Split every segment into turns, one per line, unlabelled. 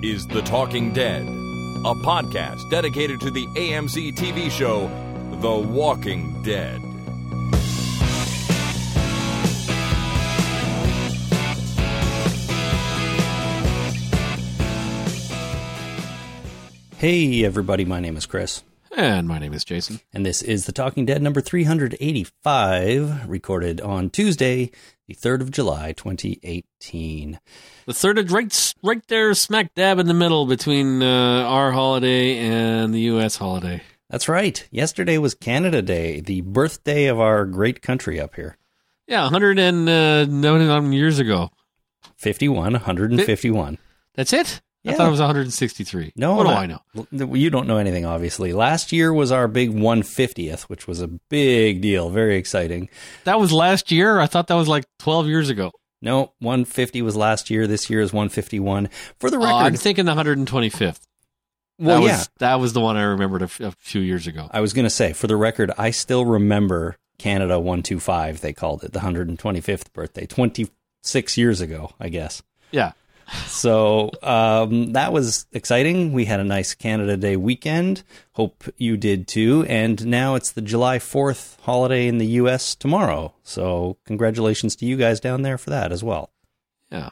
Is The Talking Dead, a podcast dedicated to the AMC TV show The Walking Dead.
Hey, everybody, my name is Chris,
And my name is Jason.
and this is The Talking Dead number 385, recorded on Tuesday, the 3rd of July, 2018.
The third of right, right there, smack dab in the middle between uh, our holiday and the U.S. holiday.
That's right. Yesterday was Canada Day, the birthday of our great country up here.
Yeah, 191 years ago.
51, 151.
That's it? I thought it was 163.
No,
what do
not-
I know?
You don't know anything, obviously. Last year was our big 150th, which was a big deal, very exciting.
That was last year. I thought that was like 12 years ago.
No, 150 was last year. This year is 151. For the
Oh,
record,
I'm thinking the 125th.
well,
that
yeah.
was, that was the one I remembered a, f- a few years ago.
I was going to say, for the record, I still remember Canada 125, they called it, the 125th birthday, 26 years ago, I guess.
Yeah.
So um, that was exciting. We had a nice Canada Day weekend. Hope you did too. And now it's the July 4th holiday in the U.S. tomorrow. So congratulations to you guys down there for that as well.
Yeah.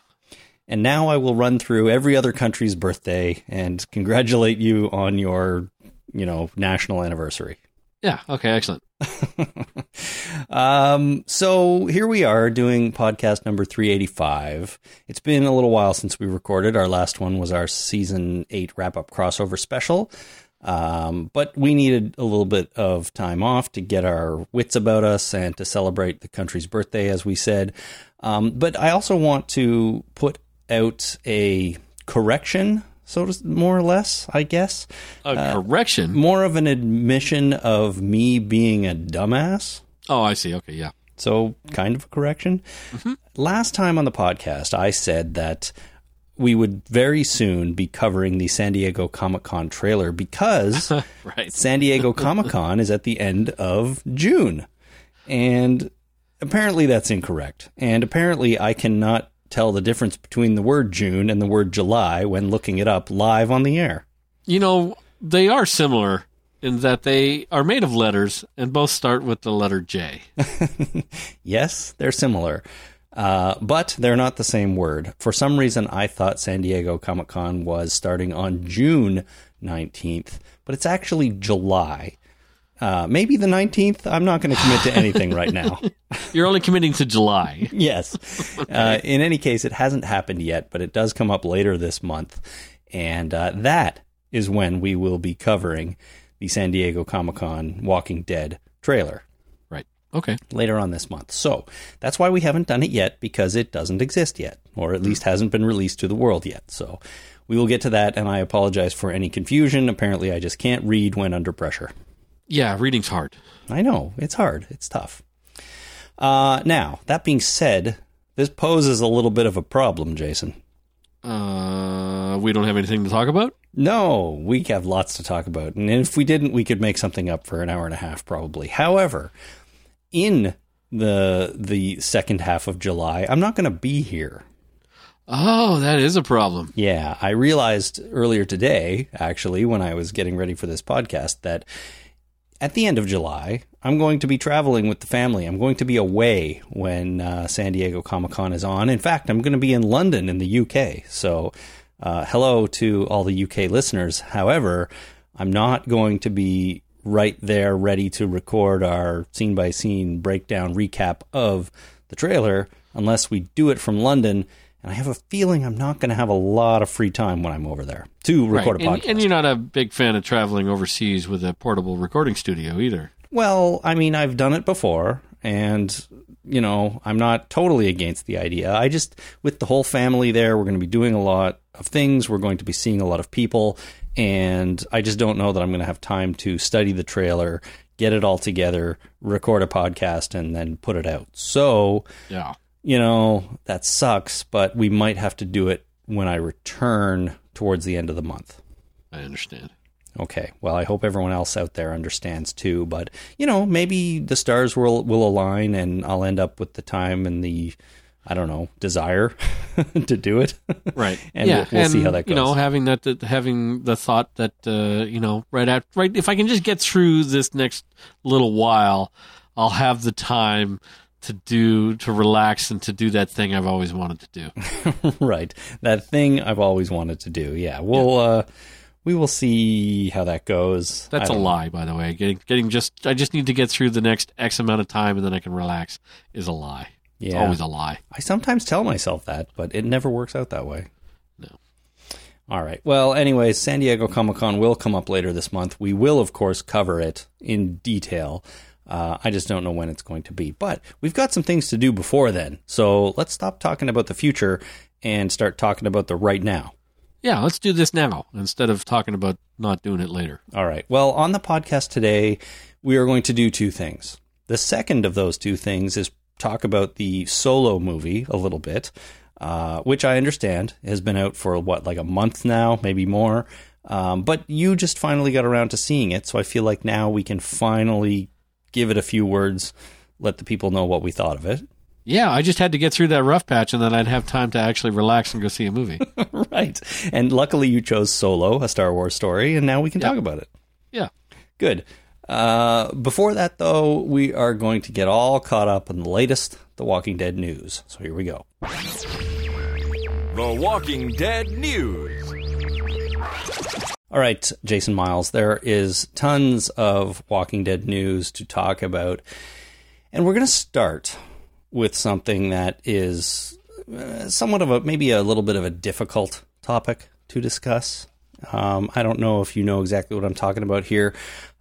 And now I will run through every other country's birthday and congratulate you on your, you know, national anniversary.
Yeah. Okay. Excellent.
um, so here we are doing podcast number 385. It's been a little while since we recorded. Our last one was our season eight wrap up crossover special. Um, but we needed a little bit of time off to get our wits about us and to celebrate the country's birthday, as we said. Um, but I also want to put out a correction, so more or less, I guess.
A uh, correction.
More of an admission of me being a dumbass.
Oh, I see. Okay. Yeah.
So, kind of a correction. Mm-hmm. Last time on the podcast, I said that we would very soon be covering the San Diego Comic Con trailer because
Right.
San Diego Comic Con is at the end of June. And apparently that's incorrect. And apparently I cannot tell the difference between the word June and the word July when looking it up live on the air.
You know, they are similar in that they are made of letters and both start with the letter J.
Yes, they're similar, uh, but they're not the same word. For some reason, I thought San Diego Comic Con was starting on June 19th, but it's actually July. Uh, maybe the 19th. I'm not going to commit to anything right now.
You're only committing to July.
yes. Uh, in any case, it hasn't happened yet, but it does come up later this month. And uh, that is when we will be covering the San Diego Comic Con Walking Dead trailer
Right. Okay.
later on this month. So that's why we haven't done it yet because it doesn't exist yet, or at least hasn't been released to the world yet. So we will get to that, and I apologize for any confusion. Apparently, I just can't read when under pressure.
Yeah, reading's hard.
I know it's hard, it's tough. Uh, now that being said, this poses a little bit of a problem, Jason.
Uh, we don't have anything to talk about?
No, we have lots to talk about. And if we didn't, we could make something up for an hour and a half probably. However, in the the second half of July, I'm not going to be here.
Oh, that is a problem.
Yeah, I realized earlier today, actually, when I was getting ready for this podcast, that at the end of July, I'm going to be traveling with the family. I'm going to be away when uh, San Diego Comic Con is on. In fact, I'm going to be in London in the UK. So, uh, hello to all the UK listeners. However, I'm not going to be right there ready to record our scene by scene breakdown recap of the trailer unless we do it from London. And I have a feeling I'm not going to have a lot of free time when I'm over there to record
right.
a
And,
podcast.
and you're not a big fan of traveling overseas with a portable recording studio either.
Well, I mean, I've done it before, and you know, I'm not totally against the idea. I just, with the whole family there, we're going to be doing a lot of things. We're going to be seeing a lot of people, and I just don't know that I'm going to have time to study the trailer, get it all together, record a podcast, and then put it out. So,
Yeah.
You know, that sucks, but we might have to do it when I return towards the end of the month.
I understand.
Okay. Well, I hope everyone else out there understands too. But you know, maybe the stars will will align, and I'll end up with the time and the I don't know, desire to do it.
right
And
yeah
we'll- we'll see how that goes.
you know having that, that having the thought that uh, you know right after right if i can just get through this next little while i'll have the time to do to relax and to do that thing i've always wanted to do
right. That thing I've always wanted to do. Yeah. We'll uh we will see how that goes.
that's a lie by the way getting getting just i just need to get through the next x amount of time and then i can relax is a lie it's
Yeah.
always a lie
I sometimes tell myself that, but it never works out that way.
No.
All right. Well, anyways, San Diego Comic Con will come up later this month. We will, of course, cover it in detail. Uh, I just don't know when it's going to be. But we've got some things to do before then. So let's stop talking about the future and start talking about the right now.
yeah let's do this now instead of talking about not doing it later
All right. Well, on the podcast today, we are going to do two things. The second of those two things is talk about the solo movie a little bit, uh, which I understand has been out for what, like a month now, maybe more. Um, but you just finally got around to seeing it, so I feel like now we can finally give it a few words, let the people know what we thought of it.
yeah i just had to get through that rough patch and then i'd have time to actually relax and go see a movie
right. And luckily, you chose Solo, a Star Wars story, and now we can talk about it.
yeah
Good. Uh, before that, though, we are going to get all caught up in the latest The Walking Dead news. So here we go.
The Walking Dead News.
All right, Jason Miles, there is tons of Walking Dead news to talk about. And we're going to start with something that is uh, somewhat of a, maybe a little bit of a difficult topic to discuss. Um, I don't know if you know exactly what I'm talking about here,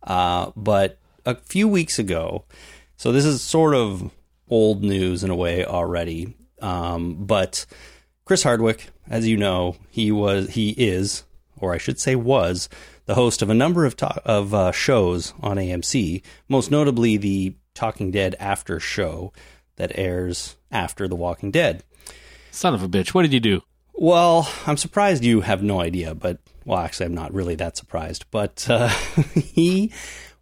uh, but a few weeks ago, so this is sort of old news in a way already, um, but Chris Hardwick, as you know, he was, he is, or I should say was, the host of a number of to- of uh, shows on AMC, most notably the Talking Dead After show that airs after The Walking Dead.
son of a bitch what did you do
Well, I'm surprised you have no idea, but well, actually, I'm not really that surprised. But uh, he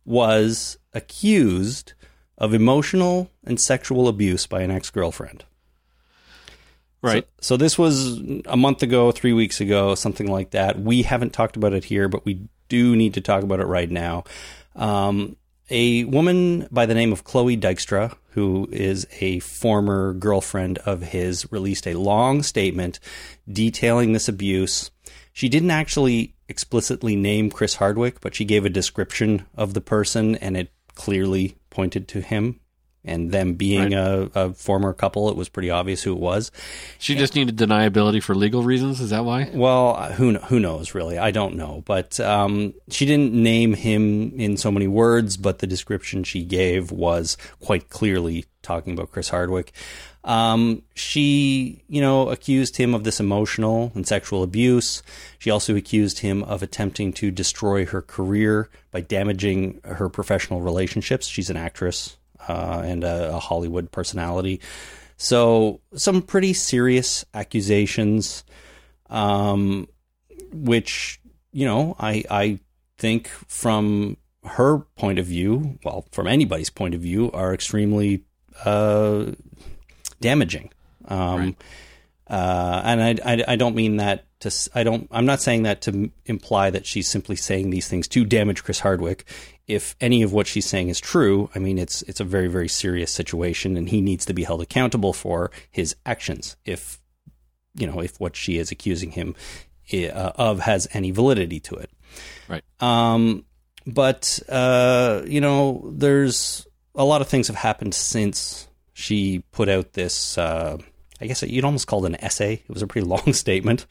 was accused of emotional and sexual abuse by an ex girlfriend.
Right
So, so this was a month ago, three weeks ago, something like that. We haven't talked about it here, but we do need to talk about it right now. Um, a woman by the name of Chloe Dykstra, who is a former girlfriend of his, released a long statement detailing this abuse. She didn't actually explicitly name Chris Hardwick, but she gave a description of the person, and it clearly pointed to him. And them being a, a former couple, it was pretty obvious who it was.
She just needed deniability for legal reasons. Is that why?
Well, who who knows really? I don't know, but um, she didn't name him in so many words, but the description she gave was quite clearly talking about Chris Hardwick. Um, she, you know, accused him of this emotional and sexual abuse. She also accused him of attempting to destroy her career by damaging her professional relationships. She's an actress uh, and a, a Hollywood personality. So, some pretty serious accusations um, which you know I I think from her point of view, well, from anybody's point of view, are extremely uh, damaging. Um,
Right.
uh, and I, I I don't mean that to I don't I'm not saying that to imply that she's simply saying these things to damage Chris Hardwick. If any of what she's saying is true, I mean it's it's a very very serious situation, and he needs to be held accountable for his actions. If you know if what she is accusing him uh, of has any validity to it.
Right.
Um, but uh, you know, there's a lot of things have happened since she put out this. Uh, I guess you'd almost call it an essay. It was a pretty long statement.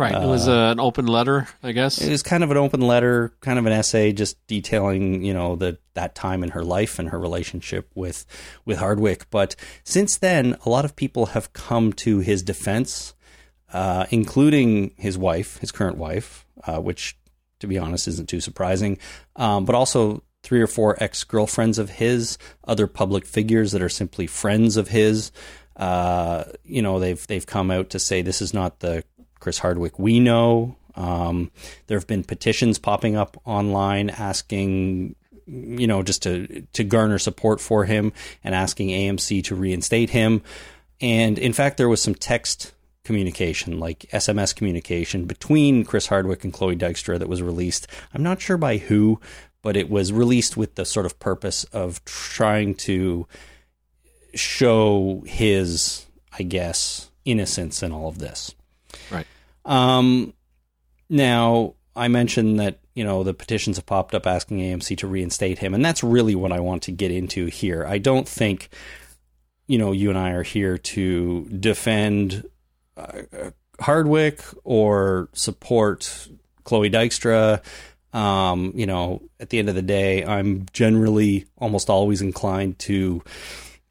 Right. it was uh, an open letter, I guess.
It was kind of an open letter, kind of an essay, just detailing, you know, the that time in her life and her relationship with with Hardwick. But since then, a lot of people have come to his defense, uh, including his wife, his current wife, uh, which, to be honest, isn't too surprising. Um, but also three or four ex girlfriends of his, other public figures that are simply friends of his. Uh, you know, they've they've come out to say this is not the Chris Hardwick we know. Um, there have been petitions popping up online asking, you know, just to to garner support for him and asking AMC to reinstate him. And in fact, there was some text communication, like SMS communication between Chris Hardwick and Chloe Dykstra that was released. I'm not sure by who, but it was released with the sort of purpose of trying to show his, I guess, innocence in all of this.
Right.
Um, now, I mentioned that, you know, the petitions have popped up asking AMC to reinstate him, and that's really what I want to get into here. I don't think, you know, you and I are here to defend uh, Hardwick or support Chloe Dykstra. Um, you know, at the end of the day, I'm generally almost always inclined to,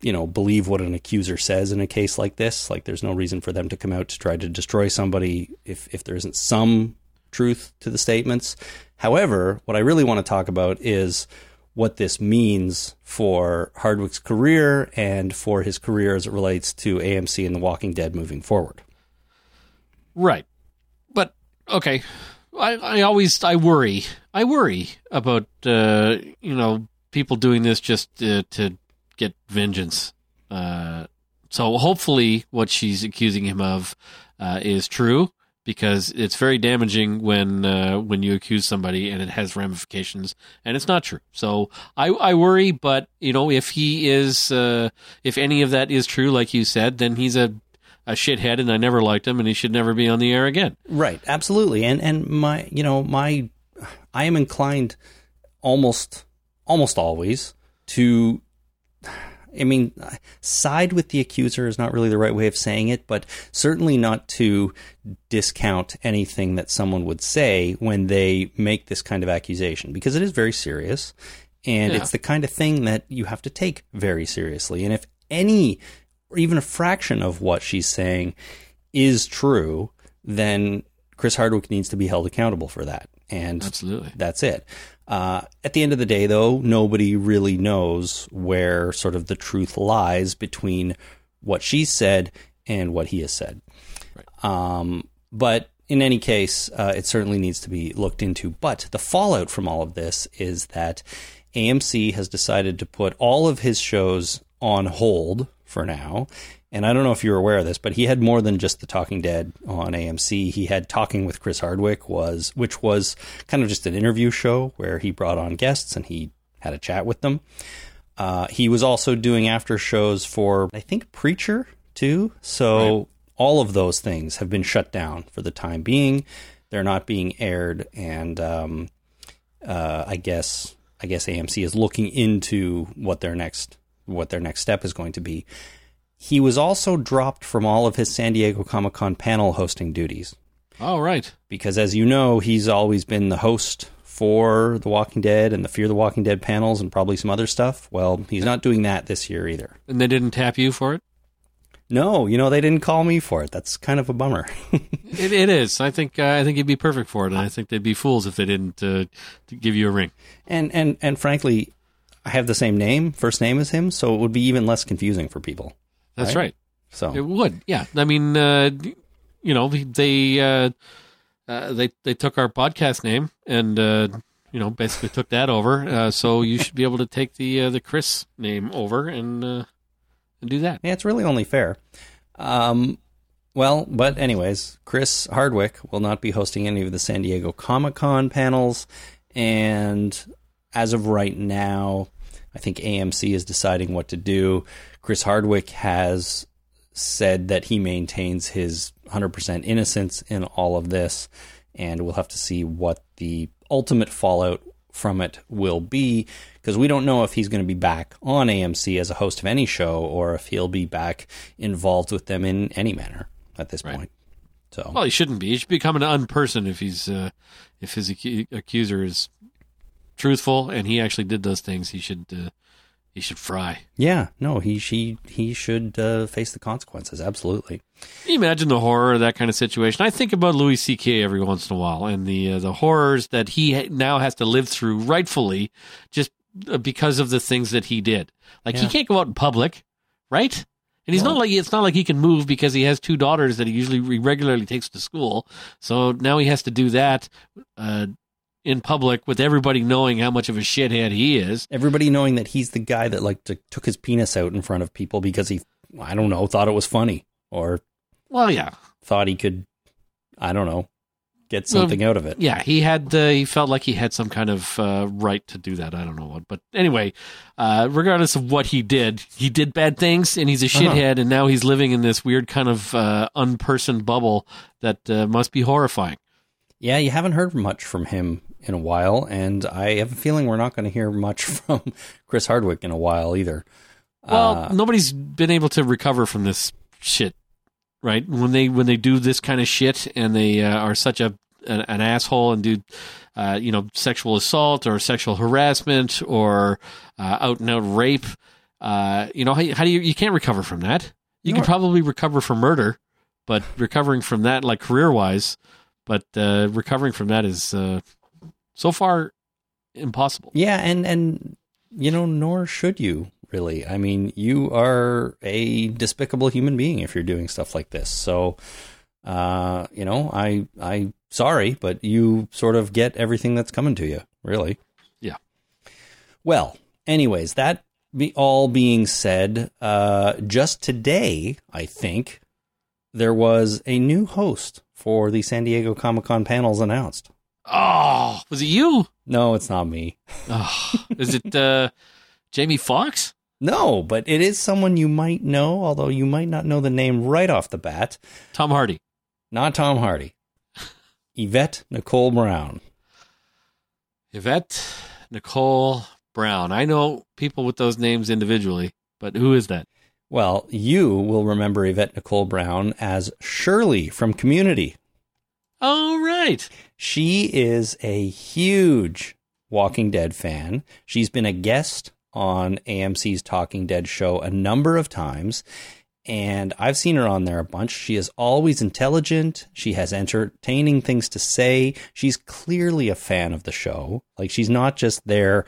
you know, believe what an accuser says in a case like this. Like, there's no reason for them to come out to try to destroy somebody if if there isn't some truth to the statements. However, what I really want to talk about is what this means for Hardwick's career and for his career as it relates to AMC and The Walking Dead moving forward.
Right. But okay, I, I always I worry I worry about uh, you know people doing this just uh, to get vengeance. Uh, so hopefully, what she's accusing him of uh, is true because it's very damaging when uh, when you accuse somebody and it has ramifications and it's not true. So I, I worry, but you know if he is uh, if any of that is true, like you said, then he's a a shithead and I never liked him and he should never be on the air again.
Right, absolutely. And and my you know, my I am inclined almost almost always to I mean, side with the accuser is not really the right way of saying it, but certainly not to discount anything that someone would say when they make this kind of accusation because it is very serious and
Yeah.
it's the kind of thing that you have to take very seriously. And if any or even a fraction of what she's saying is true, then Chris Hardwick needs to be held accountable for that. And
Absolutely.
that's it. Uh, at the end of the day, though, nobody really knows where sort of the truth lies between what she said and what he has said. Um, but in any case, uh, it certainly needs to be looked into. But the fallout from all of this is that AMC has decided to put all of his shows on hold for now. And I don't know if you're aware of this, but he had more than just The Talking Dead on AMC. He had Talking with Chris Hardwick, was which was kind of just an interview show where he brought on guests and he had a chat with them. Uh, he was also doing after shows for, I think, Preacher too. So all of those things have been shut down for the time being. They're not being aired, and um, uh, I guess I guess AMC is looking into what their next what their next step is going to be. He was also dropped from all of his San Diego Comic Con panel hosting duties
All right.
because, as you know, he's always been the host for The Walking Dead and the Fear the Walking Dead panels and probably some other stuff. Well, he's not doing that this year either.
And they didn't tap you for it?
No, you know they didn't call me for it. That's kind of a bummer.
It, it is. I think uh, I think you'd be perfect for it, and I think they'd be fools if they didn't uh, give you a ring.
and and and frankly, I have the same name, first name as him, so it would be even less confusing for people.
That's
Right.
right.
So
It would. Yeah. I mean, uh, you know, they uh, uh, they they took our podcast name and uh, you know basically took that over. Uh, so you should be able to take the uh, the Chris name over and uh, and do that.
Yeah, it's really only fair. Um, well, but anyways, Chris Hardwick will not be hosting any of the San Diego Comic Con panels, and as of right now, I think AMC is deciding what to do. Chris Hardwick has said that he maintains his 100% innocence in all of this, and we'll have to see what the ultimate fallout from it will be because we don't know if he's going to be back on AMC as a host of any show or if he'll be back involved with them in any manner at this
Right.
point. So,
Well, he shouldn't be. He should become an unperson if he's uh, if his acu- accuser is truthful and he actually did those things. He should uh, he should fry.
yeah, no, he she he should uh, face the consequences. Absolutely.
Can you imagine the horror of that kind of situation? I think about Louis C.K. every once in a while and the uh, the horrors that he ha- now has to live through, rightfully, just uh, because of the things that he did. Like he can't go out in public, right? And he's not like it's not like he can move because he has two daughters that he usually regularly takes to school. So now he has to do that uh, in public with everybody knowing how much of a shithead he is.
Everybody knowing that he's the guy that like t- took his penis out in front of people because he I don't know, thought it was funny or
Well, yeah,
thought he could, I don't know, get something out of it.
yeah. He had uh, he felt like he had some kind of uh, right to do that. I don't know what, but anyway, uh, regardless of what he did, he did bad things, and he's a
Uh-huh.
shithead, and now he's living in this weird kind of uh, unpersoned bubble that uh, must be horrifying.
Yeah, you haven't heard much from him in a while, and I have a feeling we're not going to hear much from Chris Hardwick in a while either.
Well,
Uh,
nobody's been able to recover from this shit, right? When they when they do this kind of shit and they uh, are such a an, an asshole and do, uh, you know, sexual assault or sexual harassment or uh, out and out rape, uh, you know, how, how do you you can't recover from that? You can probably recover from murder, but recovering from that, like career wise, but uh, recovering from that is uh, so far impossible.
Yeah, and and you know, nor should you really. I mean, you are a despicable human being if you're doing stuff like this. So, uh, you know, I I sorry, but you sort of get everything that's coming to you, really.
Yeah.
Well, anyways, that be all being said, uh, just today, I think there was a new host for the San Diego Comic Con panels announced.
Oh, was it you?
No, it's not me.
Oh, is it uh, Jamie Foxx?
No, but it is someone you might know, although you might not know the name right off the bat.
Tom Hardy.
Not Tom Hardy. Yvette Nicole Brown.
Yvette Nicole Brown. I know people with those names individually, but who is that?
Well, you will remember Yvette Nicole Brown as Shirley from Community.
Oh, right.
She is a huge Walking Dead fan. She's been a guest on AMC's Talking Dead show a number of times, and I've seen her on there a bunch. She is always intelligent. She has entertaining things to say. She's clearly a fan of the show. Like she's not just there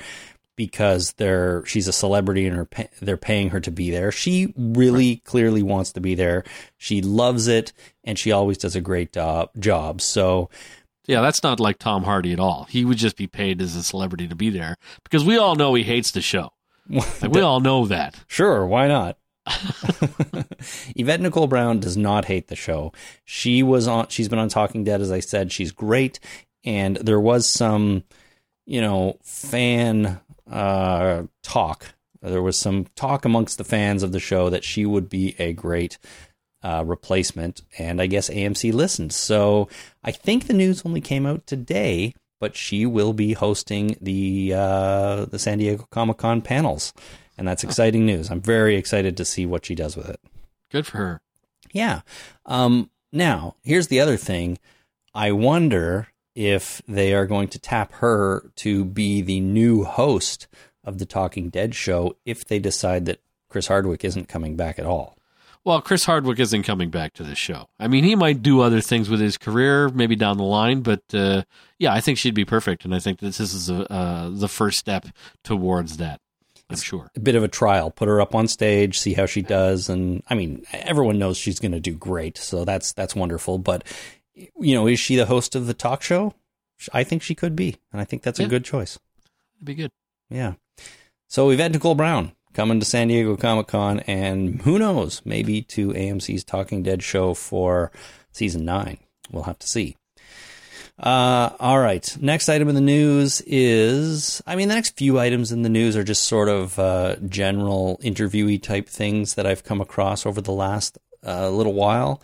because they're she's a celebrity and her they're paying her to be there. She really clearly wants to be there. She loves it and she always does a great job. Job. So
Yeah, that's not like Tom Hardy at all. He would just be paid as a celebrity to be there because we all know he hates the show. Like, we all know that.
Sure, why not? Yvette Nicole Brown does not hate the show. She was on she's been on Talking Dead as I said. She's great and there was some you know fan uh talk. There was some talk amongst the fans of the show that she would be a great uh, replacement, and I guess AMC listened. So I think the news only came out today, but she will be hosting the uh, the San Diego Comic Con panels, and that's exciting news. I'm very excited to see what she does with it.
Good for her.
Yeah. Um, now, here's the other thing. I wonder if they are going to tap her to be the new host of the Talking Dead show if they decide that Chris Hardwick isn't coming back at all.
Well, Chris Hardwick isn't coming back to the show. I mean, he might do other things with his career, maybe down the line, but uh, yeah, I think she'd be perfect, and I think that this is a, uh, the first step towards that. I'm sure.
A bit of a trial. Put her up on stage, see how she does, and I mean, everyone knows she's going to do great, so that's that's wonderful. But you know, is she the host of the talk show? I think she could be, and I think that's a good choice.
It'd be good.
Yeah. So Yvette Nicole Brown coming to San Diego Comic Con, and who knows, maybe to AMC's Talking Dead show for season nine. We'll have to see. Uh, all right. Next item in the news is, I mean, the next few items in the news are just sort of uh, general interviewee type things that I've come across over the last uh, little while.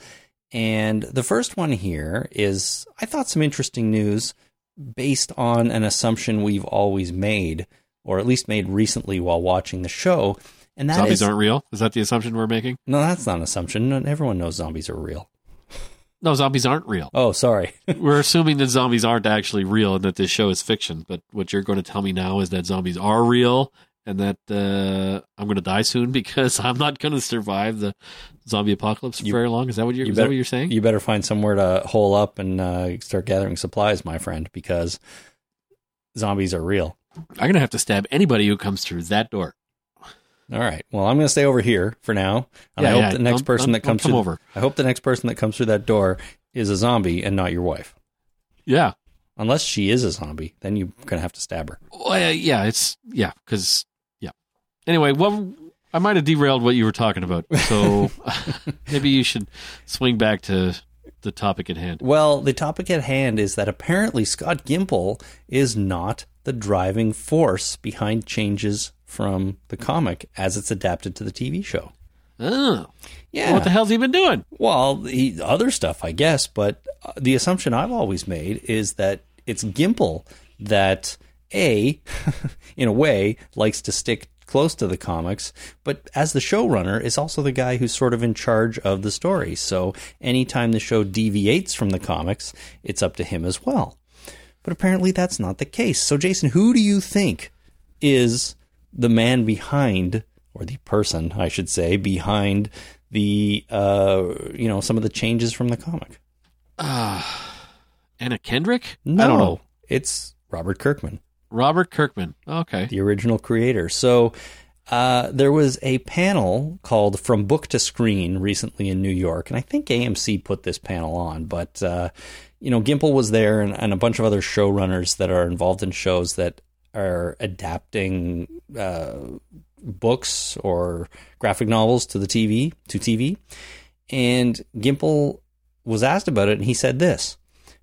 And the first one here is, I thought some interesting news based on an assumption we've always made, or at least made recently while watching the show. And that
Zombies
is-
aren't real. Is that the assumption we're making?
no, that's not an assumption. Everyone knows zombies are real.
No, zombies aren't real.
Oh, sorry.
We're assuming that zombies aren't actually real and that this show is fiction. But what you're going to tell me now is that zombies are real and that uh, I'm going to die soon because I'm not going to survive the zombie apocalypse for
You-
very long. Is that what you're?
you
is that
better-
what you're saying?
you better find somewhere to hole up and uh, start gathering supplies, my friend, because zombies are real.
I'm going to have to stab anybody who comes through that door.
All right. Well, I'm going to stay over here for now, and
Yeah,
I hope
yeah,
the next
don't-
person
don't-
that comes
come
through,
over.
I hope the next person that comes through that door is a zombie and not your wife.
Yeah.
Unless she is a zombie, then you're going to have to stab her.
Well, yeah, it's yeah, because yeah. Anyway, well, I might have derailed what you were talking about. So maybe you should swing back to the topic at hand.
Well, the topic at hand is that apparently Scott Gimple is not the driving force behind changes from the comic as it's adapted to the TV show.
Oh,
Yeah.
what the hell's he been doing?
Well, he, other stuff, I guess, but uh, the assumption I've always made is that it's Gimple that a, in a way, likes to stick close to the comics, but as the showrunner is also the guy who's sort of in charge of the story. So anytime the show deviates from the comics, it's up to him as well. But apparently that's not the case. So Jason, who do you think is the man behind or the person, I should say, behind the uh, you know, some of the changes from the comic?
Anna Kendrick?
No,
I don't know.
It's Robert Kirkman.
Robert Kirkman. Okay.
the original creator. So uh, there was a panel called From Book to Screen recently in New York, and I think AMC put this panel on. But uh, you know, Gimple was there, and, and a bunch of other showrunners that are involved in shows that are adapting uh, books or graphic novels to the TV to TV. And Gimple was asked about it, and he said this: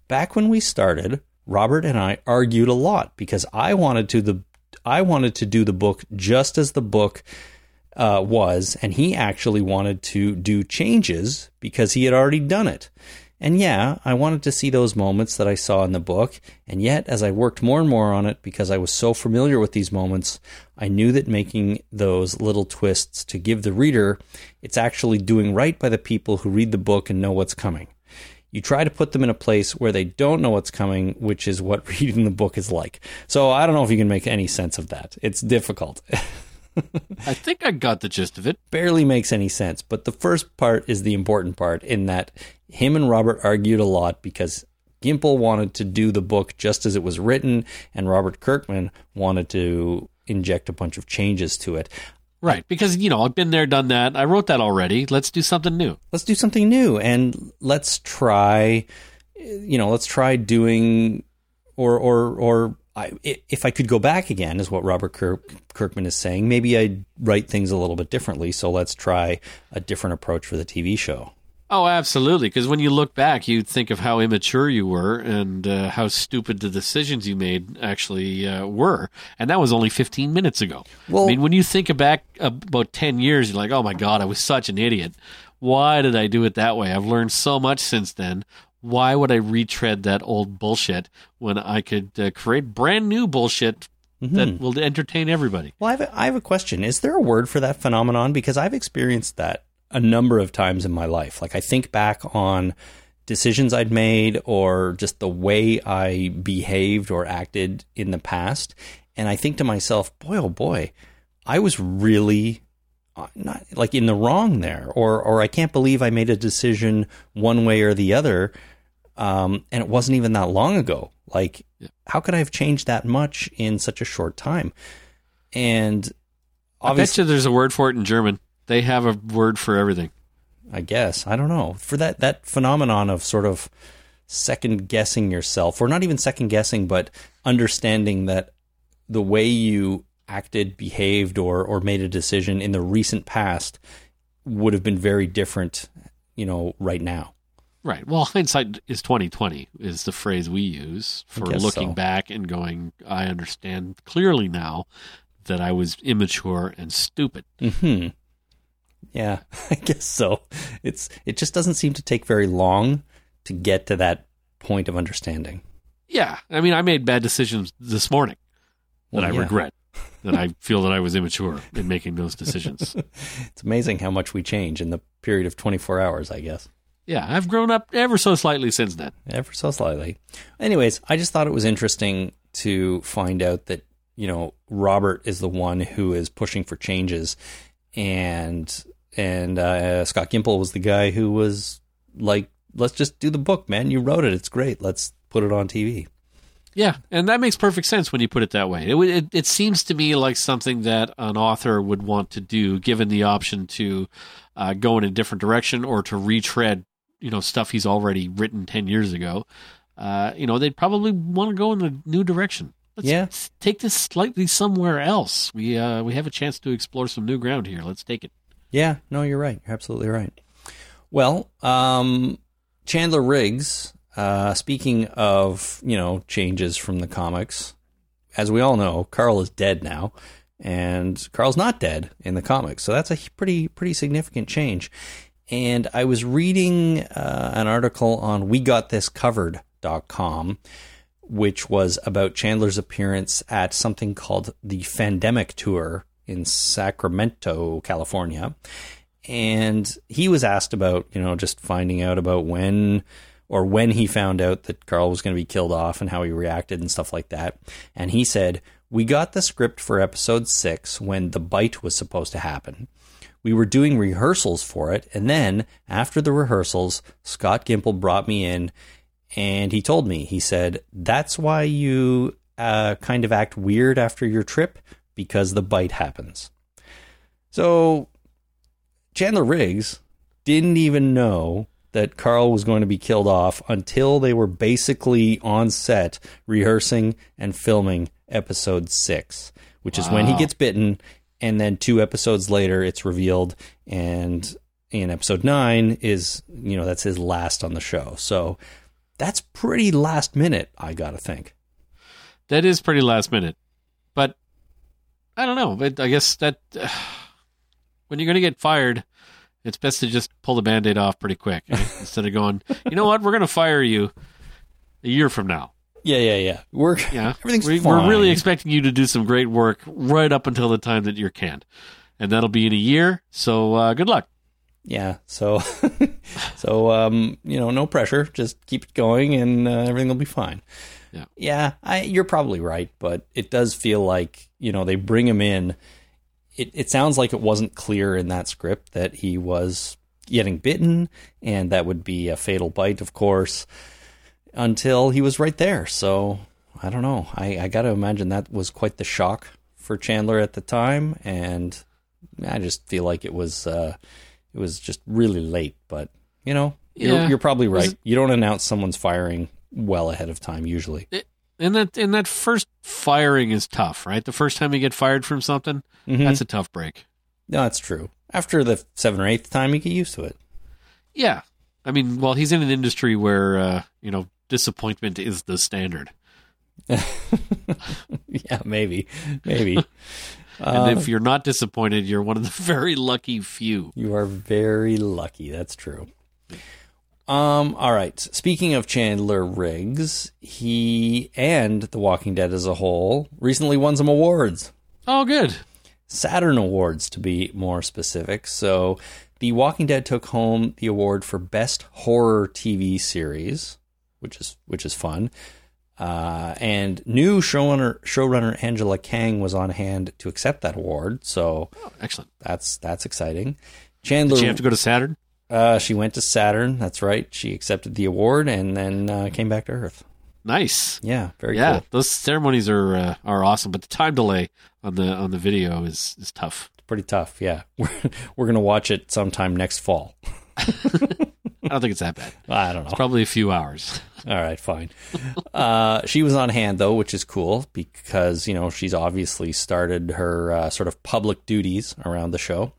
Back when we started, Robert and I argued a lot because I wanted to the I wanted to do the book just as the book uh, was, and he actually wanted to do changes because he had already done it. And yeah, I wanted to see those moments that I saw in the book, and yet as I worked more and more on it because I was so familiar with these moments, I knew that making those little twists to give the reader, it's actually doing right by the people who read the book and know what's coming you try to put them in a place where they don't know what's coming, which is what reading the book is like. So I don't know if you can make any sense of that. It's difficult.
I think I got the gist of it.
Barely makes any sense. But the first part is the important part in that him and Robert argued a lot because Gimple wanted to do the book just as it was written, and Robert Kirkman wanted to inject a bunch of changes to it.
Right. Because, you know, I've been there, done that. I wrote that already. Let's do something new.
let's do something new and let's try you know let's try doing or or or I, if I could go back again, is what Robert Kirk, Kirkman is saying. Maybe I'd write things a little bit differently. So let's try a different approach for the TV show.
Oh, absolutely. Because when you look back, you think of how immature you were and uh, how stupid the decisions you made actually uh, were. And that was only 15 minutes ago.
Well-
I mean, when you think back about 10 years, you're like, oh my God, I was such an idiot. Why did I do it that way? I've learned so much since then. Why would I retread that old bullshit when I could uh, create brand new bullshit that will entertain everybody?
Well, I have, a, I have a question. Is there a word for that phenomenon? Because I've experienced that a number of times in my life. Like I think back on decisions I'd made or just the way I behaved or acted in the past. And I think to myself, boy, oh boy, I was really uh, not like in the wrong there, or, or I can't believe I made a decision one way or the other. Um, and it wasn't even that long ago. Like, how could I have changed that much in such a short time? And
I bet
obviously,
you there's a word for it in German. They have a word for everything.
I guess I don't know for that that phenomenon of sort of second guessing yourself, or not even second guessing, but understanding that the way you acted, behaved, or or made a decision in the recent past would have been very different, you know, right now.
Right. Well, hindsight is twenty twenty is the phrase we use for looking
so.
back and going. I understand clearly now that I was immature and stupid.
Hmm. Yeah, I guess so. It's it just doesn't seem to take very long to get to that point of understanding.
Yeah. I mean, I made bad decisions this morning that
Well,
I
yeah.
regret. that I feel that I was immature in making those decisions.
It's amazing how much we change in the period of 24 hours, I guess.
yeah, I've grown up ever so slightly since then.
ever so slightly. Anyways, I just thought it was interesting to find out that you know Robert is the one who is pushing for changes, and and uh, Scott Gimple was the guy who was like, "Let's just do the book, man. You wrote it. It's great. Let's put it on TV."
Yeah, and that makes perfect sense when you put it that way. It, it, it seems to me like something that an author would want to do, given the option to uh, go in a different direction or to retread, you know, stuff he's already written ten years ago. Uh, you know, they'd probably want to go in a new direction. Let's
Yeah.
take this slightly somewhere else. We uh, we have a chance to explore some new ground here. Let's take it.
Yeah, no, you're right. You're absolutely right. Well, um, Chandler Riggs, uh, speaking of, you know, changes from the comics, as we all know, Carl is dead now, and Carl's not dead in the comics. So that's a pretty, pretty significant change. And I was reading uh, an article on WeGotThisCovered.com, which was about Chandler's appearance at something called the Fandemic Tour in Sacramento, California. And he was asked about, you know, just finding out about when or when he found out that Carl was going to be killed off and how he reacted and stuff like that. And he said, We got the script for episode six when the bite was supposed to happen. We were doing rehearsals for it. And then after the rehearsals, Scott Gimple brought me in and he told me, he said, That's why you uh, kind of act weird after your trip because the bite happens. So Chandler Riggs didn't even know that Carl was going to be killed off until they were basically on set rehearsing and filming episode six, which is when he gets bitten. And then two episodes later, it's revealed. And in episode nine is, you know, that's his last on the show. So that's pretty last minute, I got to think.
That is pretty last minute, I don't know. But I guess that when you're going to get fired, it's best to just pull the band-aid off pretty quick eh? instead of going. You know what? We're going to fire you a year from now.
Yeah, yeah, yeah. We're,
Yeah,
everything's
we,
fine.
We're really expecting you to do some great work right up until the time that you're canned, and that'll be in a year. So uh, good luck.
yeah so so um you know no pressure just keep it going and uh, everything will be fine
Yeah.
yeah I, you're probably right but it does feel like you know they bring him in it, it sounds like it wasn't clear in that script that he was getting bitten and that would be a fatal bite of course until he was right there so i don't know i, I gotta imagine that was quite the shock for chandler at the time and i just feel like it was uh it was just really late, but you know,
Yeah.
you're, you're probably right.
it-
You don't announce someone's firing well ahead of time usually.
And that and that first firing is tough, right? The first time you get fired from something,
Mhm.
that's a tough break.
No, that's true. After the seventh or eighth time, you get used to it.
Yeah, I mean, well, he's in an industry where uh, you know disappointment is the standard,
yeah, maybe, maybe.
and
Uh,
if you're not disappointed, you're one of the very lucky few.
you are very lucky. That's true. Um. All right. Speaking of Chandler Riggs, he and The Walking Dead as a whole recently won some awards.
Oh, good.
Saturn Awards to be more specific. So, The Walking Dead took home the award for best horror TV series, which is which is fun. Uh, and new showrunner showrunner Angela Kang was on hand to accept that award. So
Oh, excellent.
that's that's exciting. Chandler,
Did you have to go to Saturn?
Uh, she went to Saturn. That's right. She accepted the award and then uh, came back to Earth.
Nice.
Yeah, very
yeah,
cool.
those ceremonies are uh, are awesome, but the time delay on the on the video is is tough.
It's Pretty tough. Yeah, we're we're gonna watch it sometime next fall.
I don't think it's that bad.
I don't know.
Probably a few hours.
All right, fine. uh, she was on hand though, which is cool because you know she's obviously started her uh, sort of public duties around the show.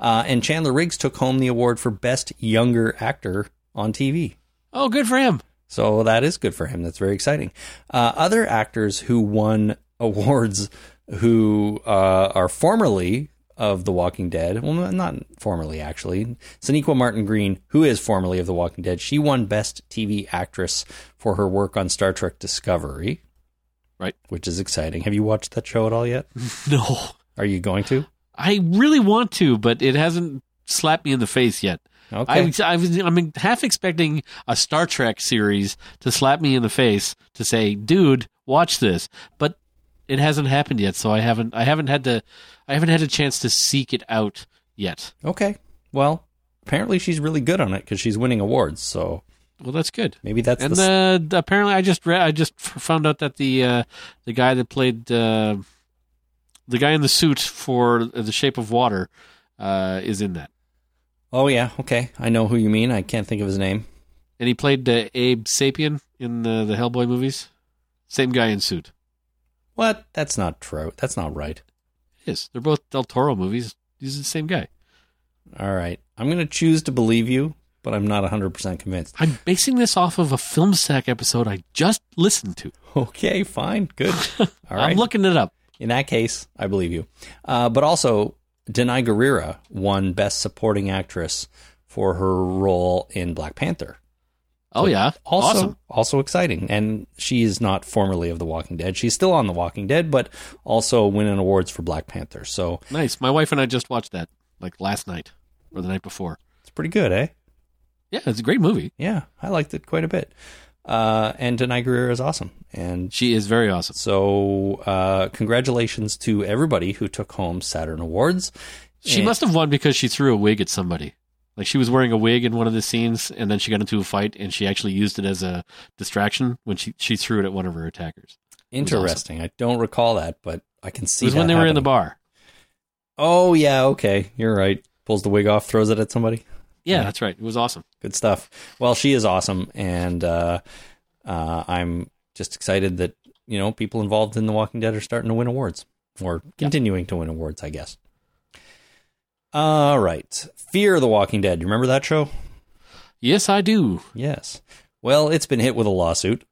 Uh, and Chandler Riggs took home the award for best younger actor on TV.
Oh, good for him.
So that is good for him. That's very exciting. Uh, other actors who won awards who uh, are formerly of The Walking Dead, well, not formerly actually, Sonequa Martin Green, who is formerly of The Walking Dead, she won Best TV Actress for her work on Star Trek Discovery.
Right.
Which is exciting. Have you watched that show at all yet?
No,
Are you going to?
I really want to, but it hasn't slapped me in the face yet.
Okay.
I, I was, I'm half expecting a Star Trek series to slap me in the face to say, "Dude, watch this," but it hasn't happened yet. So I haven't, I haven't had to, I haven't had a chance to seek it out yet.
okay. Well, apparently she's really good on it because she's winning awards. So
Well, that's good.
maybe that's
And
the.
the, apparently, I just read, I just found out that the uh, the guy that played uh, the guy in the suit for The Shape of Water uh, is in that,
oh, yeah. Okay. I know who you mean. I can't think of his name.
and he played uh, Abe Sapien in the the Hellboy movies. Same guy in suit.
What? That's not true. That's not right.
It is. They're both Del Toro movies. He's the same guy.
All right. I'm going to choose to believe you, but I'm not 100% convinced.
I'm basing this off of a film sack episode I just listened to.
Okay, fine. Good. All right.
I'm looking it up.
In that case, I believe you. Uh, but also, Danai Gurira won Best Supporting Actress for her role in Black Panther.
Oh yeah,
Also,
awesome.
also exciting. And she is not formerly of The Walking Dead. She's still on The Walking Dead, but also winning awards for Black Panther. So
Nice. My wife and I just watched that like last night or the night before.
it's pretty good, eh?
Yeah, it's a great movie.
Yeah, I liked it quite a bit. Uh, and Danai Gurira is awesome. And
She is very awesome.
so, uh, congratulations to everybody who took home Saturn Awards.
She
And-
must have won because she threw a wig at somebody. Like she was wearing a wig in one of the scenes, and then she got into a fight, and she actually used it as a distraction when she she threw it at one of her attackers.
Interesting. I don't recall that, but I can
It
see
was when
that
they were in the bar.
Oh yeah, okay, you're right. Pulls the wig off, throws it at somebody.
Yeah,
Yeah.
that's right. It was awesome.
Good stuff. Well, she is awesome, and uh, uh, I'm just excited that you know people involved in The Walking Dead are starting to win awards or continuing to win awards. I guess. All right, Fear the Walking Dead. You remember that show?
Yes, I do.
Yes. Well, it's been hit with a lawsuit.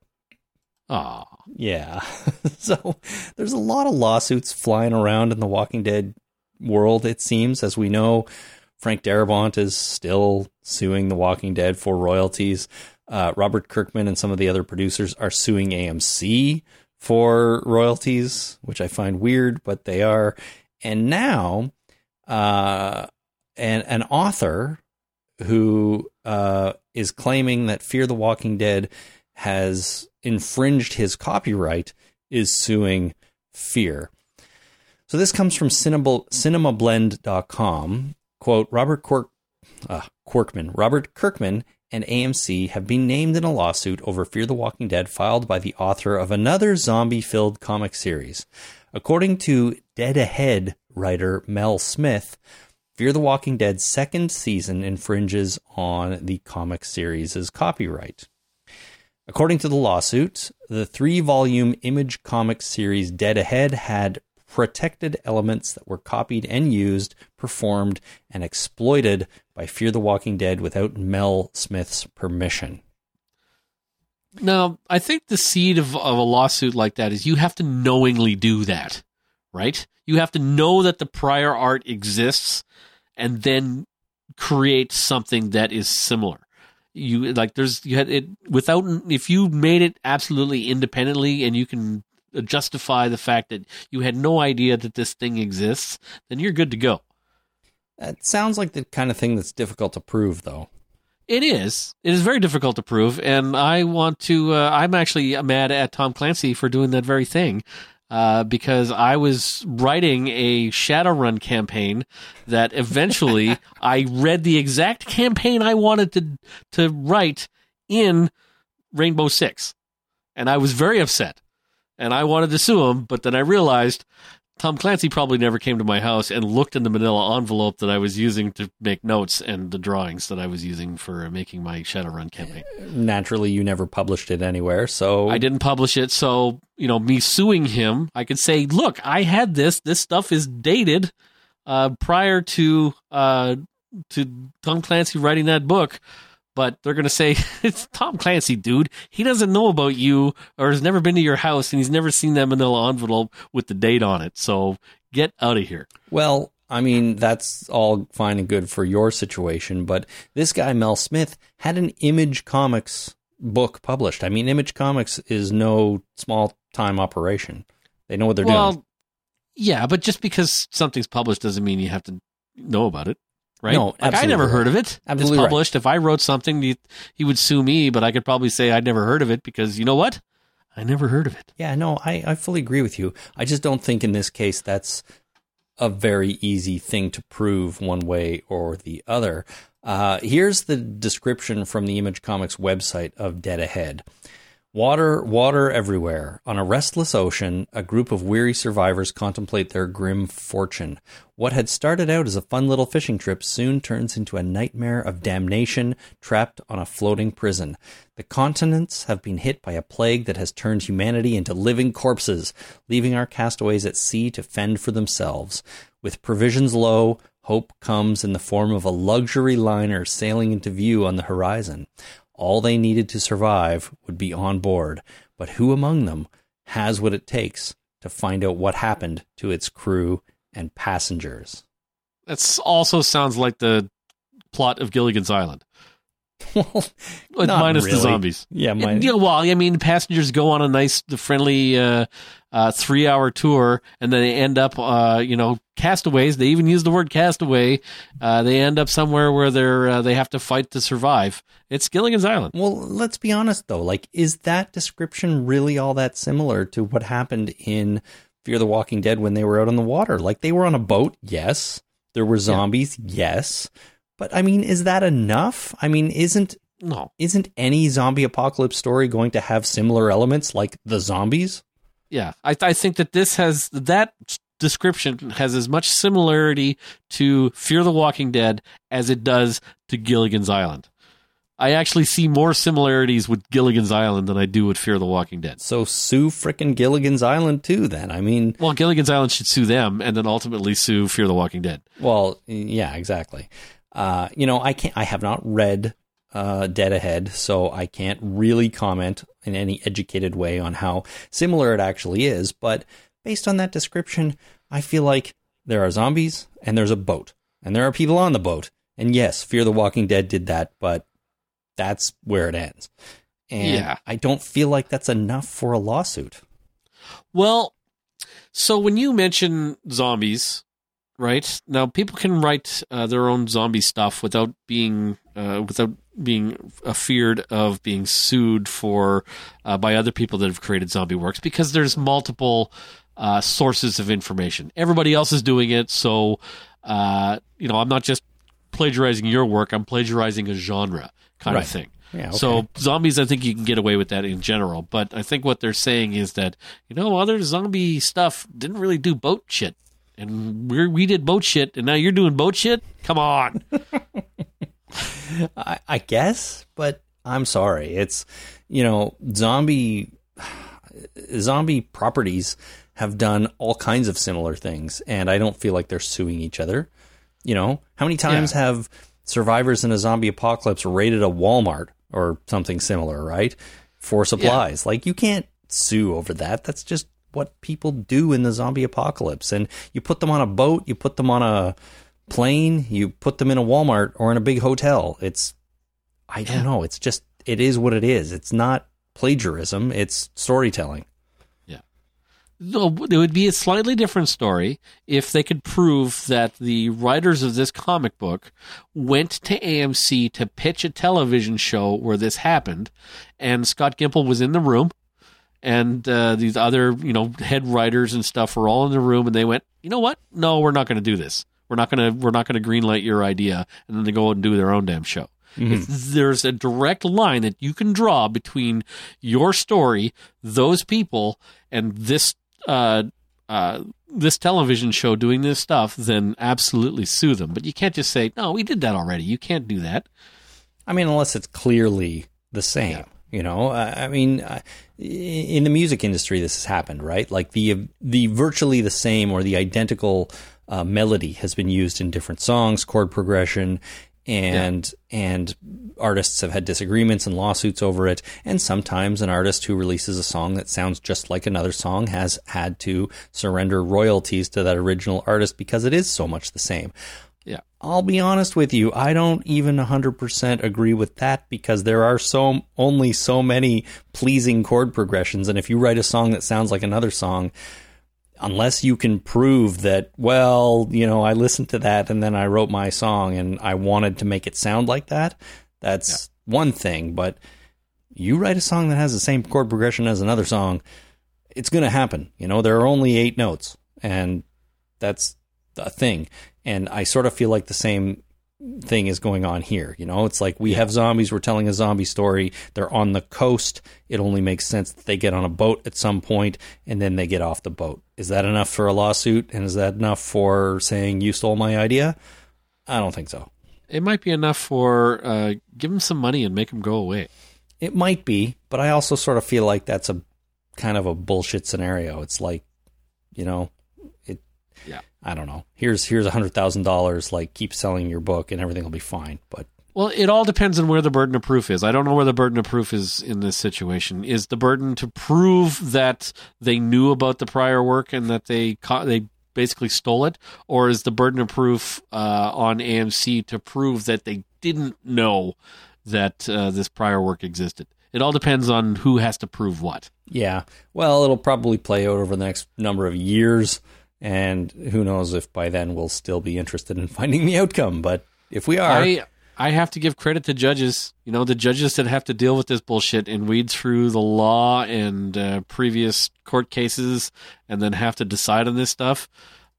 Ah,
Yeah. so there's a lot of lawsuits flying around in the Walking Dead world, it seems. As we know, Frank Darabont is still suing The Walking Dead for royalties. Uh, Robert Kirkman and some of the other producers are suing AMC for royalties, which I find weird, but they are. And now, uh, an, an author who uh, is claiming that Fear the Walking Dead has infringed his copyright is suing Fear. So this comes from cinema, cinemablend.com. Quote, Robert Cork, uh, Corkman, Robert Kirkman and AMC have been named in a lawsuit over Fear the Walking Dead filed by the author of another zombie-filled comic series. According to Dead Ahead writer Mel Smith, Fear the Walking Dead's second season infringes on the comic series' copyright. According to the lawsuit, the three volume image comic series Dead Ahead had protected elements that were copied and used, performed, and exploited by Fear the Walking Dead without Mel Smith's permission.
now I think the seed of, of a lawsuit like that is you have to knowingly do that, right? You have to know that the prior art exists, and then create something that is similar. You like there's you had it without if you made it absolutely independently and you can justify the fact that you had no idea that this thing exists, then you're good to go.
That sounds like the kind of thing that's difficult to prove, though.
It is. It is very difficult to prove, and I want to. Uh, I'm actually mad at Tom Clancy for doing that very thing, uh, because I was writing a Shadowrun campaign that eventually I read the exact campaign I wanted to to write in Rainbow Six, and I was very upset, and I wanted to sue him, but then I realized. Tom Clancy probably never came to my house and looked in the manila envelope that I was using to make notes and the drawings that I was using for making my Shadowrun campaign.
Naturally, you never published it anywhere, so
I didn't publish it, so you know, me suing him, I could say, "Look, I had this. This stuff is dated uh, prior to uh, to Tom Clancy writing that book." But they're going to say it's Tom Clancy, dude. He doesn't know about you, or has never been to your house, and he's never seen that Manila envelope with the date on it. So get out of here.
Well, I mean, that's all fine and good for your situation, but this guy, Mel Smith, had an Image Comics book published. I mean, Image Comics is no small time operation. They know what they're
well,
doing.
yeah, but just because something's published doesn't mean you have to know about it, right?
No,
like I never heard of it.
Absolutely
it's
right.
published. If I wrote something, he, he would sue me, but I could probably say I'd never heard of it because you know what? I never heard of it.
Yeah, no, I, I fully agree with you. I just don't think in this case that's a very easy thing to prove one way or the other. Uh, here's the description from the Image Comics website of Dead Ahead. Water, water everywhere. On a restless ocean, a group of weary survivors contemplate their grim fortune. What had started out as a fun little fishing trip soon turns into a nightmare of damnation trapped on a floating prison. The continents have been hit by a plague that has turned humanity into living corpses, leaving our castaways at sea to fend for themselves. With provisions low, hope comes in the form of a luxury liner sailing into view on the horizon. All they needed to survive would be on board, but who among them has what it takes to find out what happened to its crew and passengers?
That also sounds like the plot of Gilligan's Island.
well,
minus the zombies.
yeah, my,
Yeah, well, I mean, passengers go on a nice, friendly, uh, uh, three-hour tour, and then they end up, uh, you know, castaways. They even use the word castaway. Uh, they end up somewhere where they're uh, they have to fight to survive. It's Gilligan's Island.
Well, let's be honest though. Like, is that description really all that similar to what happened in Fear the Walking Dead when they were out on the water? Like, they were on a boat, yes. There were zombies, yes. But I mean, is that enough? I mean, isn't
No,
isn't any zombie apocalypse story going to have similar elements like the zombies?
yeah, I, I think that this has that description has as much similarity to Fear the Walking Dead as it does to Gilligan's Island. I actually see more similarities with Gilligan's Island than I do with Fear the Walking Dead.
So sue frickin' Gilligan's Island too. Then I mean,
Well, Gilligan's Island should sue them and then ultimately sue Fear the Walking Dead.
Well, yeah, exactly. Uh, you know, I can't. I have not read uh, Dead Ahead, so I can't really comment in any educated way on how similar it actually is. But based on that description, I feel like there are zombies and there's a boat and there are people on the boat. And yes, Fear the Walking Dead did that, but that's where it ends. And
Yeah.
I don't feel like that's enough for a lawsuit.
Well, so when you mention zombies, right now, people can write uh, their own zombie stuff without being uh, without being afeared of being sued for uh, by other people that have created zombie works because there's multiple uh, sources of information. Everybody else is doing it, so uh, you know I'm not just plagiarizing your work; I'm plagiarizing a genre kind
Right.
of thing.
Yeah. Okay.
So zombies, I think you can get away with that in general. But I think what they're saying is that you know other zombie stuff didn't really do boat shit, and we we did boat shit, and now you're doing boat shit. Come on,
I, I guess, but I'm sorry. It's you know, zombie zombie properties have done all kinds of similar things, and I don't feel like they're suing each other. You know, how many times have survivors in a zombie apocalypse raided a Walmart or something similar, right? For supplies. Like you can't sue over that. That's just what people do in the zombie apocalypse. And you put them on a boat, you put them on a plane, you put them in a Walmart or in a big hotel. It's I don't
Yeah.
know. It's just it is what it is. It's not plagiarism, it's storytelling. Yeah.
No, it would be a slightly different story if they could prove that the writers of this comic book went to AMC to pitch a television show where this happened, and Scott Gimple was in the room. And uh, these other, you know, head writers and stuff were all in the room, and they went, "You know what? No, we're not going to do this. We're not going to. We're not going to greenlight your idea." And then they go and do their own damn show. If there's a direct line that you can draw between your story, those people, and this uh, uh, this television show doing this stuff, then absolutely sue them. But you can't just say, "No, we did that already." You can't do that.
I mean, unless it's clearly the same. You know, I I mean, in the music industry, this has happened, right? Like the the virtually the same or the identical uh, melody has been used in different songs, chord progression, and and artists have had disagreements and lawsuits over it. And sometimes an artist who releases a song that sounds just like another song has had to surrender royalties to that original artist because it is so much the same.
Yeah.
I'll be honest with you, I don't even 100% agree with that because there are so only so many pleasing chord progressions and if you write a song that sounds like another song, unless you can prove that well, you know, I listened to that and then I wrote my song and I wanted to make it sound like that, that's one thing, but you write a song that has the same chord progression as another song, it's going to happen. You know, there are only 8 notes and that's a thing. And I sort of feel like the same thing is going on here. You know, it's like we have zombies, we're telling a zombie story, they're on the coast. It only makes sense that they get on a boat at some point and then they get off the boat. Is that enough for a lawsuit? And is that enough for saying you stole my idea? I don't think so.
It might be enough for uh, give them some money and make them go away.
It might be, but I also sort of feel like that's a kind of a bullshit scenario. It's like, you know.
Yeah.
I don't know. Here's here's a hundred thousand dollars. Like, keep selling your book, and everything will be fine. But
Well, it all depends on where the burden of proof is. I don't know where the burden of proof is in this situation. Is the burden to prove that they knew about the prior work and that they ca- they basically stole it, or is the burden of proof uh, on AMC to prove that they didn't know that uh, this prior work existed? It all depends on who has to prove what.
yeah, well, it'll probably play out over the next number of years, and who knows if by then we'll still be interested in finding the outcome. But if we are,
I I have to give credit to judges. You know, the judges that have to deal with this bullshit and weed through the law and uh, previous court cases, and then have to decide on this stuff.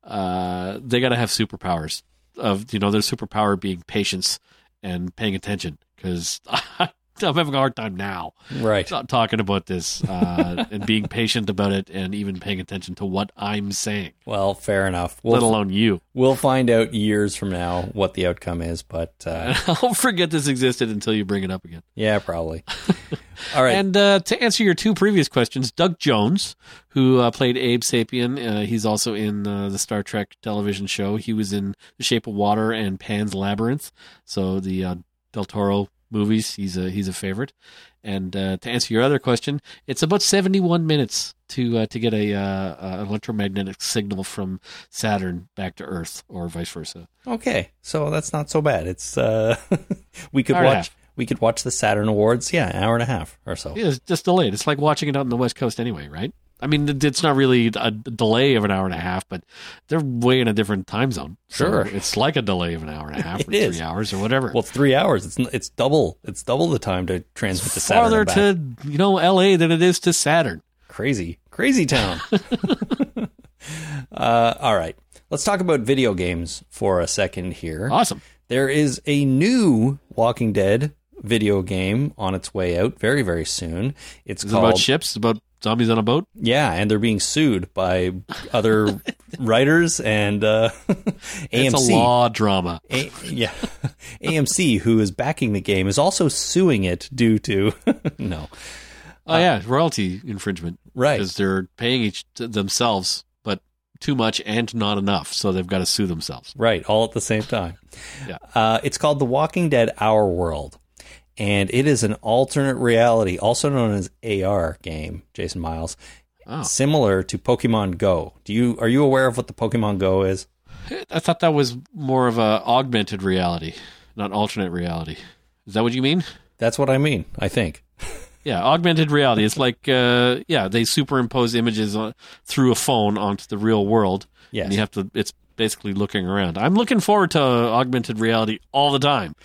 Uh, they got to have superpowers. Of you know, their superpower being patience and paying attention. Because I'm having a hard time now
right?
ta- talking about this uh, and being patient about it, and even paying attention to what I'm saying.
Well, fair enough.
Let
We'll,
alone you.
we'll find out years from now what the outcome is. But uh,
I'll forget this existed until you bring it up again.
yeah, probably. All right.
And uh, to answer your two previous questions, Doug Jones, who uh, played Abe Sapien, uh, he's also in uh, the Star Trek television show. He was in The Shape of Water and Pan's Labyrinth, so the uh, Del Toro movies. He's a he's a favorite. And uh, to answer your other question, it's about seventy one minutes to uh, to get a uh, uh, electromagnetic signal from Saturn back to Earth, or vice versa.
Okay, so that's not so bad. It's uh, we could
Hour
watch we could watch the Saturn Awards. Yeah, an hour and a half or so.
Yeah, it's just delayed. It's like watching it out on the West Coast anyway, right? I mean, it's not really a delay of an hour and a half, but they're way in a different time zone. So
Sure.
it's like a delay of an hour and a half or
is.
three hours or whatever.
Well, it's three hours. It's it's double. It's double the time to transmit the Saturn.
Farther to you know L.A. than it is to Saturn.
crazy, crazy town. uh, all right, let's talk about video games for a second here.
Awesome.
There is a new Walking Dead video game on its way out very very soon. It's
Is it about ships? About zombies on a boat?
Yeah, and they're being sued by other writers and uh,
It's a
AMC.
law drama.
A- yeah, AMC, who is backing the game, is also suing it due to no,
Oh yeah, royalty infringement.
Right.
Because they're paying each themselves, but too much and not enough, so they've got to sue themselves.
right, all at the same time.
Yeah.
Uh, it's called The Walking Dead: Our World, and it is an alternate reality, also known as AR game. Jason Miles,
Oh.
similar to Pokemon Go. Do you are you aware of what the Pokemon Go is?
I thought that was more of a augmented reality, not alternate reality. Is that what you mean?
That's what I mean. I think.
Yeah, augmented reality. It's like, uh, yeah, they superimpose images on, through a phone onto the real world.
Yeah,
And you have to, it's basically looking around. I'm looking forward to augmented reality all the time.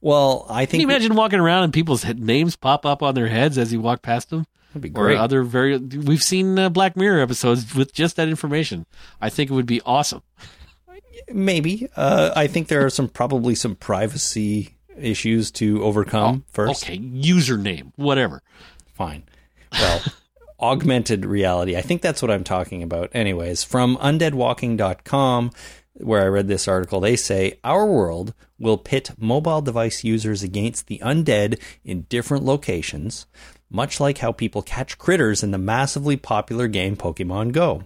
Well, I think.
Can you imagine walking around and people's names pop up on their heads as you walk past them?
that'd be
Or
great.
other very, we've seen uh, Black Mirror episodes with just that information. I think it would be awesome.
Maybe. Uh, I think there are some probably some privacy issues to overcome first.
Okay, username, whatever.
Fine. Well, augmented reality. I think that's what I'm talking about. Anyways, from undeadwalking.com, where I read this article, they say our world will pit mobile device users against the undead in different locations, much like how people catch critters in the massively popular game Pokemon Go.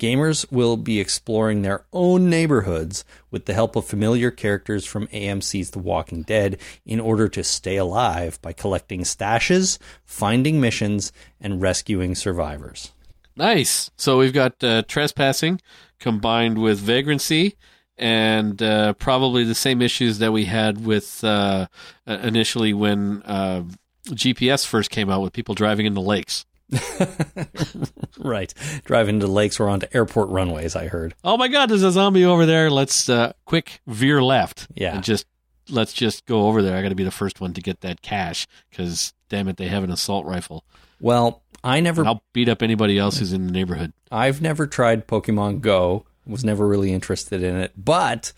Gamers will be exploring their own neighborhoods with the help of familiar characters from AMC's The Walking Dead in order to stay alive by collecting stashes, finding missions, and rescuing survivors.
Nice. So we've got uh, trespassing combined with vagrancy and uh, probably the same issues that we had with uh, uh, initially when uh, GPS first came out with people driving into lakes.
Right. Driving into lakes or onto airport runways, I heard.
Oh my God, there's a zombie over there. Let's uh, quick veer left.
Yeah.
And just let's just go over there. I got to be the first one to get that cash because damn it, they have an assault rifle.
Well, I never
And I'll beat up anybody else who's in the neighborhood.
I've never tried Pokemon Go. Was never really interested in it, but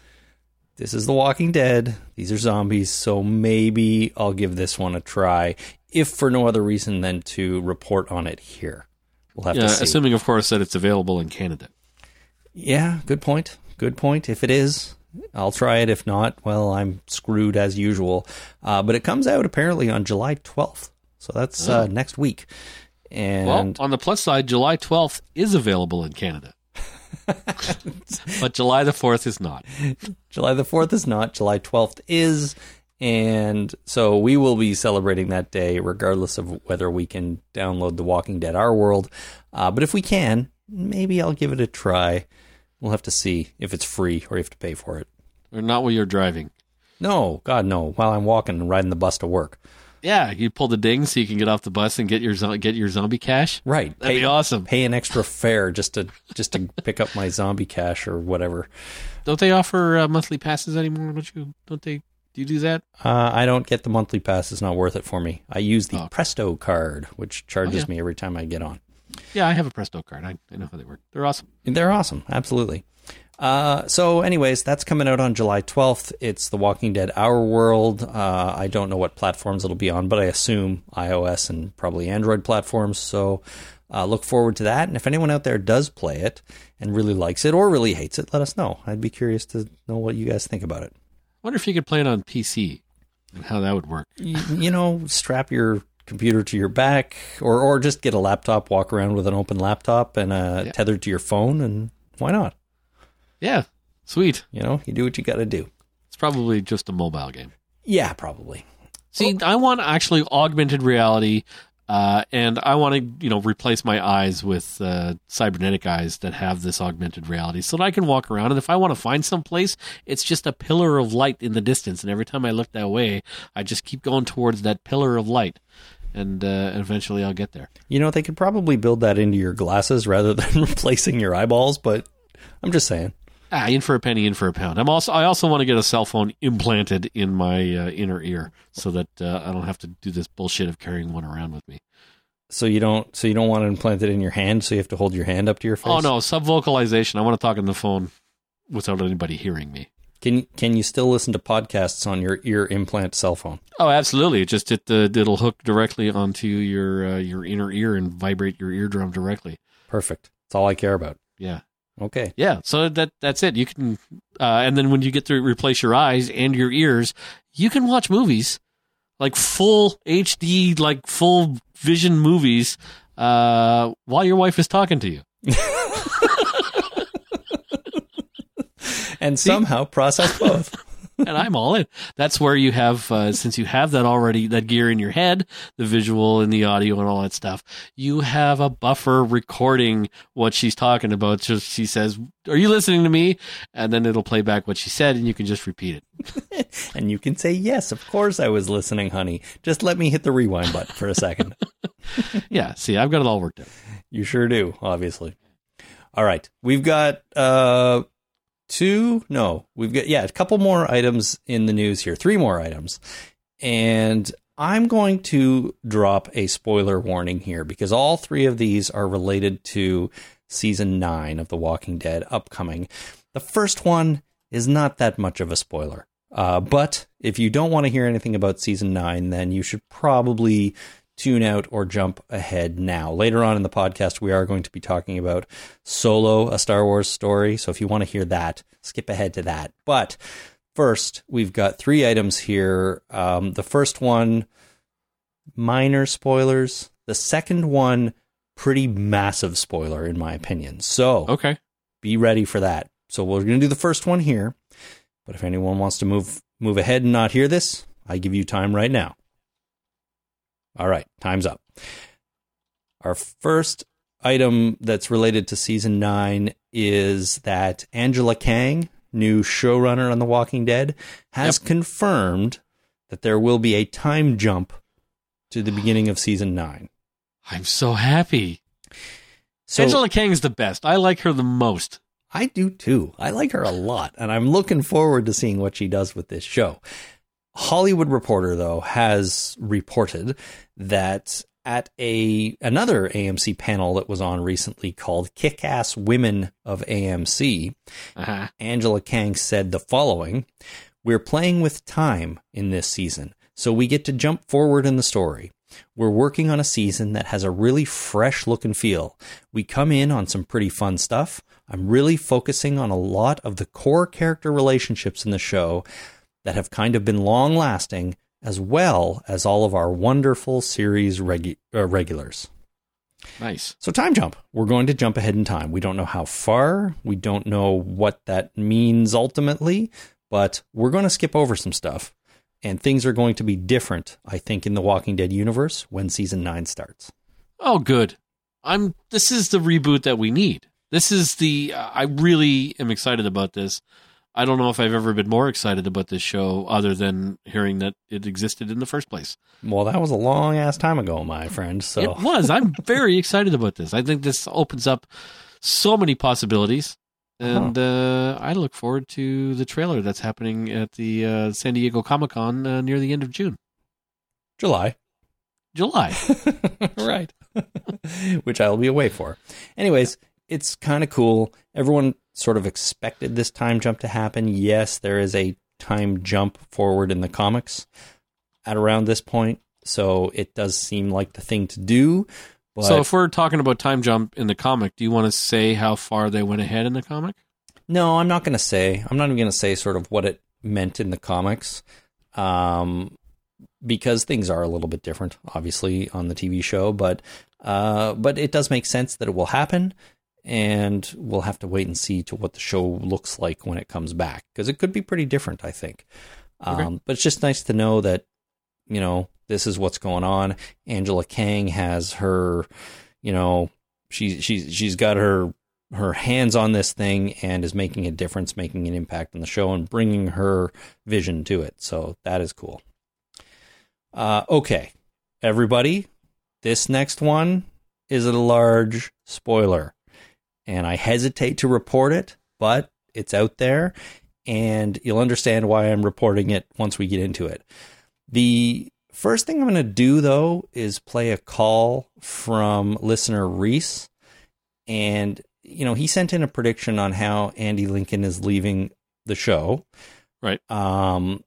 this is The Walking Dead. These are zombies, so maybe I'll give this one a try, if for no other reason than to report on it here. We'll have
Yeah,
to see.
assuming, of course, that it's available in Canada.
Yeah, good point. Good point. If it is, I'll try it. If not, well, I'm screwed as usual. Uh, but it comes out apparently on July 12th. So that's uh, next week. And
Well, on the plus side, July 12th is available in Canada. but July the 4th is not.
July the 4th is not. July 12th is. And so we will be celebrating that day regardless of whether we can download The Walking Dead Our World. Uh, but if we can, maybe I'll give it a try. We'll have to see if it's free or you have to pay for it.
Or not while you're driving.
No, God, no. While I'm walking and riding the bus to work.
Yeah, you pull the ding so you can get off the bus and get your get your zombie cash.
Right.
That'd be awesome.
Pay an extra fare just to just to pick up my zombie cash or whatever.
Don't they offer uh, monthly passes anymore? Don't you? Don't they? Do you do that?
Uh, I don't get the monthly pass. It's not worth it for me. I use the
Oh.
Presto card, which charges
Oh, yeah.
me every time I get on.
Yeah, I have a Presto card. I, I know how they work. They're awesome.
They're awesome. Absolutely. Uh, so, anyways, that's coming out on July 12th. It's The Walking Dead Our World. Uh, I don't know what platforms it'll be on, but I assume iOS and probably Android platforms. So, uh, look forward to that. And if anyone out there does play it and really likes it or really hates it, let us know. I'd be curious to know what you guys think about it.
I wonder if you could play it on PC and how that would work.
you, you know, strap your computer to your back, or or just get a laptop, walk around with an open laptop and uh,
Yeah.
tethered to your phone, and why not?
Yeah, sweet.
You know, you do what you got to do.
It's probably just a mobile game.
Yeah, probably.
See, I want actually augmented reality, uh, and I want to, you know, replace my eyes with uh, cybernetic eyes that have this augmented reality, so that I can walk around. And if I want to find some place, it's just a pillar of light in the distance, and every time I look that way, I just keep going towards that pillar of light, and uh, eventually I'll get there.
You know, they could probably build that into your glasses rather than replacing your eyeballs, but I'm just saying.
Ah, in for a penny, in for a pound. I'm also I also want to get a cell phone implanted in my uh, inner ear so that uh, I don't have to do this bullshit of carrying one around with me.
So you don't, so you don't want to implant it in your hand, so you have to hold your hand up to your face.
Oh no, subvocalization. I want to talk on the phone without anybody hearing me.
Can can you still listen to podcasts on your ear implant cell phone?
Oh, absolutely. It just it uh, it'll hook directly onto your uh, your inner ear and vibrate your eardrum directly.
Perfect. That's all I care about.
Yeah.
Okay.
Yeah, so that that's it. You can, uh, and then when you get to replace your eyes and your ears, you can watch movies like full HD, like full vision movies, uh, while your wife is talking to you.
And somehow process both.
and I'm all in. That's where you have, uh, since you have that already, that gear in your head, the visual and the audio and all that stuff, you have a buffer recording what she's talking about. So she says, Are you listening to me? And then it'll play back what she said and you can just repeat it.
And you can say, Yes, of course I was listening, honey. Just let me hit the rewind button for a second.
Yeah, see, I've got it all worked out.
you sure do, obviously. All right. We've got uh two no, we've got yeah, a couple more items in the news here. Three more items. And I'm going to drop a spoiler warning here because all three of these are related to season 9 of The Walking Dead upcoming. The first one is not that much of a spoiler. Uh, but if you don't want to hear anything about season 9, then you should probably tune out or jump ahead now. Later on in the podcast, we are going to be talking about Solo, a Star Wars story. So if you want to hear that, skip ahead to that. But first, we've got three items here. Um, the first one, minor spoilers. The second one, pretty massive spoiler, in my opinion. So
Okay.
be ready for that. So we're going to do the first one here. But if anyone wants to move move ahead and not hear this, I give you time right now. All right, time's up. Our first item that's related to season 9 is that Angela Kang, new showrunner on The Walking Dead, has confirmed that there will be a time jump to the beginning of season 9.
I'm so happy.
So
Angela is the best. I like her the most.
I do too. I like her a lot, and I'm looking forward to seeing what she does with this show. Hollywood Reporter, though, has reported that at a another AMC panel that was on recently called Kick-Ass Women of AMC,
Uh-huh.
Angela Kang said the following We're playing with time in this season, so we get to jump forward in the story. We're working on a season that has a really fresh look and feel. We come in on some pretty fun stuff. I'm really focusing on a lot of the core character relationships in the show that have kind of been long lasting, as well as all of our wonderful series regu- uh, regulars.
Nice.
So, time jump. We're going to jump ahead in time. We don't know how far. We don't know what that means ultimately, but we're going to skip over some stuff. And things are going to be different, I think, in the Walking Dead universe when season nine starts.
Oh, good. I'm. This is the reboot that we need. This is the. I really am excited about this. I don't know if I've ever been more excited about this show, other than hearing that it existed in the first place.
Well, that was a long ass time ago, my friend. So,
It was. I'm very excited about this. I think this opens up so many possibilities, and uh, I look forward to the trailer that's happening at the uh, San Diego Comic Con uh, near the end of June,
July.
July.
right. Which I'll be away for. Anyways, it's kind of cool. Everyone sort of expected this time jump to happen. Yes, there is a time jump forward in the comics at around this point. So it does seem like the thing to do. But
so, if we're talking about time jump in the comic, do you want to say how far they went ahead in the comic?
No, I'm not going to say. I'm not even going to say sort of what it meant in the comics, um, because things are a little bit different, obviously, on the TV show. But uh, but it does make sense that it will happen, and we'll have to wait and see to what the show looks like when it comes back, because it could be pretty different, I think. Um, But it's just nice to know that you know this is what's going on. Angela Kang has her, you know, she's she's she's got her her hands on this thing and is making a difference, making an impact on the show, and bringing her vision to it. So that is cool. Uh, okay, everybody, this next one is a large spoiler, and I hesitate to report it, but it's out there, and you'll understand why I'm reporting it once we get into it. The first thing I'm going to do, though, is play a call from listener Reese. And, you know, he sent in a prediction on how Andy Lincoln is leaving the show.
Right.
Um,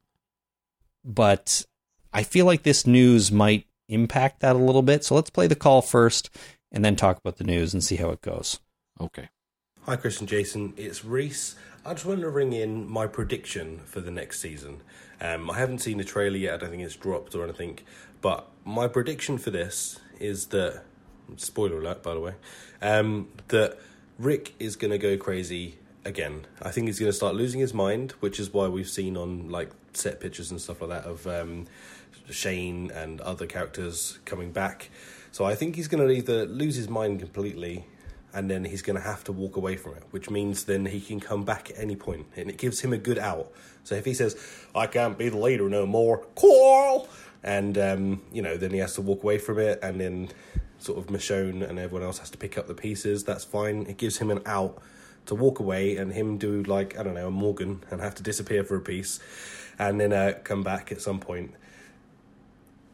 but I feel like this news might impact that a little bit. So let's play the call first and then talk about the news and see how it goes.
Okay.
Hi, Chris and Jason. It's Reese. I just wanted to ring in my prediction for the next season. Um, I haven't seen the trailer yet. I don't think it's dropped or anything. But my prediction for this is that spoiler alert, by the way, um, that Rick is going to go crazy again. I think he's going to start losing his mind, which is why we've seen on like set pictures and stuff like that of um, Shane and other characters coming back. So I think he's going to either lose his mind completely and then he's going to have to walk away from it, which means then he can come back at any point, and it gives him a good out. So if he says, "I can't be the leader no more," Carl, and um, you know, then he has to walk away from it, and then sort of Michonne and everyone else has to pick up the pieces. That's fine. It gives him an out to walk away, and him do like I don't know a Morgan and have to disappear for a piece, and then uh, come back at some point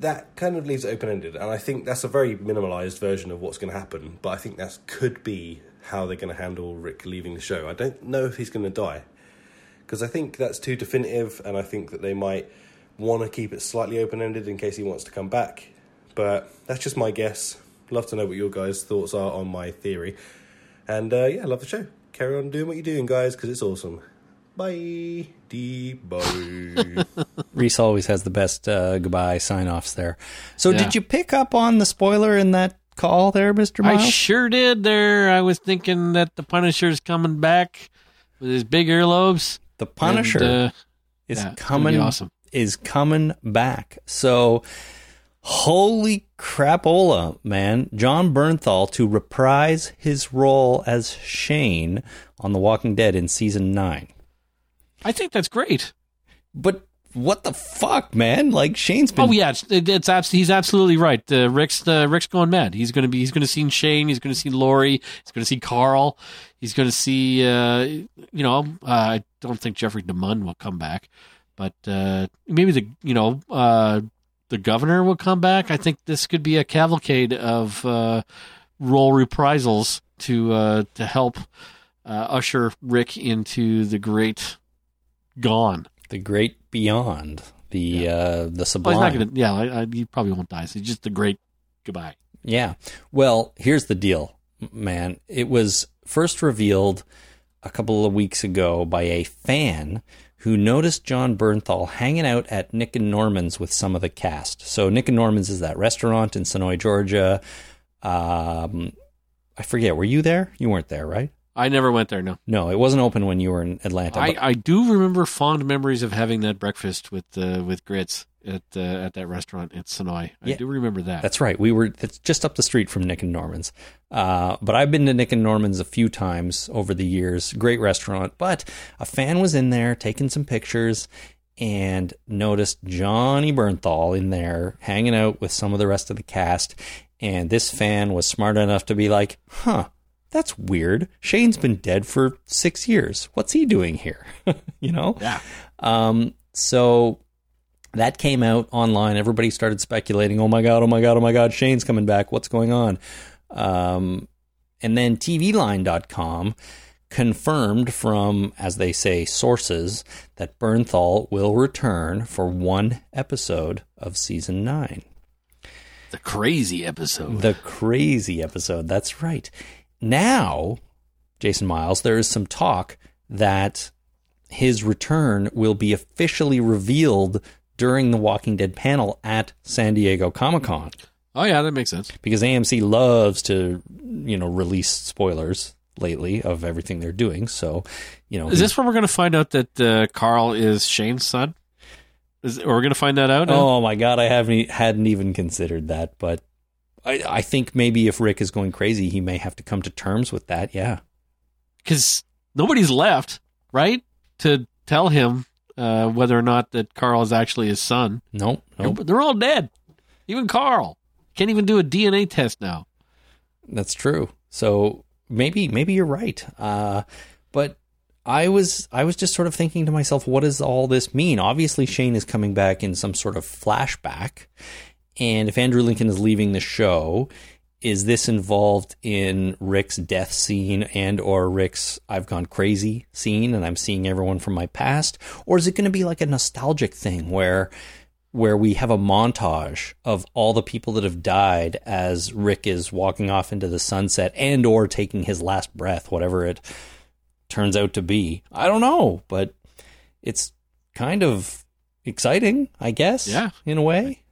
that kind of leaves it open ended, and I think that's a very minimalized version of what's going to happen. But I think that could be how they're going to handle Rick leaving the show. I don't know if he's going to die because I think that's too definitive, and I think that they might want to keep it slightly open ended in case he wants to come back. But that's just my guess. Love to know what your guys' thoughts are on my theory, and uh, yeah, love the show. Carry on doing what you're doing, guys, because it's awesome. Bye, deep bye.
Reese always has the best uh, goodbye sign offs there. So,
Yeah.
did you pick up on the spoiler in that call there, Mr. Miles?
I sure did. There, I was thinking that the Punisher's coming back with his big earlobes.
the Punisher
And, uh,
is
yeah,
coming
be awesome.
is coming back. So holy crapola, man. Jon Bernthal to reprise his role as Shane on The Walking Dead in season 9.
I think that's great.
But what the fuck, man? Like Shane's been
Oh yeah, it's, it- it's abs- he's absolutely right. Uh, Rick's uh, Rick's going mad. He's gonna be he's gonna see Shane. He's gonna see Lori. He's gonna see Carl. He's gonna see uh, you know uh, I don't think Jeffrey DeMunn will come back, but uh, maybe the you know uh, the governor will come back. I think this could be a cavalcade of uh, role reprisals to uh, to help uh, usher Rick into the great gone.
The great beyond. The uh, the
Well,
sublime.
he's not gonna. Yeah, I, I, he probably won't die. So he's just the great goodbye.
Yeah. Well, here's the deal, man. It was first revealed a couple of weeks ago by a fan who noticed Jon Bernthal hanging out at Nick and Norman's with some of the cast. So Nick and Norman's is that restaurant in Senoia, Georgia. Um, I forget. Were you there? You weren't there, right?
I never went there. No,
No, it wasn't open when you were in Atlanta.
I, I do remember fond memories of having that breakfast with uh, with grits at uh, at that restaurant in Senoia. I
Yeah.
do remember that.
That's right. We were that's just up the street from Nick and Norman's. Uh, but I've been to Nick and Norman's a few times over the years. Great restaurant. But a fan was in there taking some pictures and noticed Johnny Bernthal in there hanging out with some of the rest of the cast. And this fan was smart enough to be like, huh, that's weird. Shane's been dead for six years. What's he doing here? you know?
yeah.
Um, so that came out online. Everybody started speculating, oh my God, oh my God, oh my God, Shane's coming back. What's going on? Um, and then TVLine.com confirmed from, as they say, sources that Bernthal will return for one episode of season nine.
The crazy episode.
The crazy episode. That's right. Now, Jason Miles, there is some talk that his return will be officially revealed during the Walking Dead panel at San Diego Comic Con
oh yeah, that makes sense.
because AMC loves to, you know, release spoilers lately of everything they're doing. So, you know,
Is this where we're going to find out that uh, Carl is Shane's son? Is, are we going to find that out? now?
Oh my god, I haven't hadn't even considered that, but I, I think maybe if Rick is going crazy, he may have to come to terms with that. Yeah.
because nobody's left, right, to tell him uh, whether or not that Carl is actually his son.
Nope. Nope.
They're, they're all dead. Even Carl can't even do a DNA test now.
That's true. So maybe maybe you're right. Uh, but I was I was just sort of thinking to myself, what does all this mean? Obviously, Shane is coming back in some sort of flashback, and if Andrew Lincoln is leaving the show, is this involved in Rick's death scene and or Rick's I've gone crazy scene, and I'm seeing everyone from my past, or is it going to be like a nostalgic thing where where we have a montage of all the people that have died as Rick is walking off into the sunset and or taking his last breath, whatever it turns out to be. I don't know, but it's kind of exciting, I guess.
Yeah.
In a way.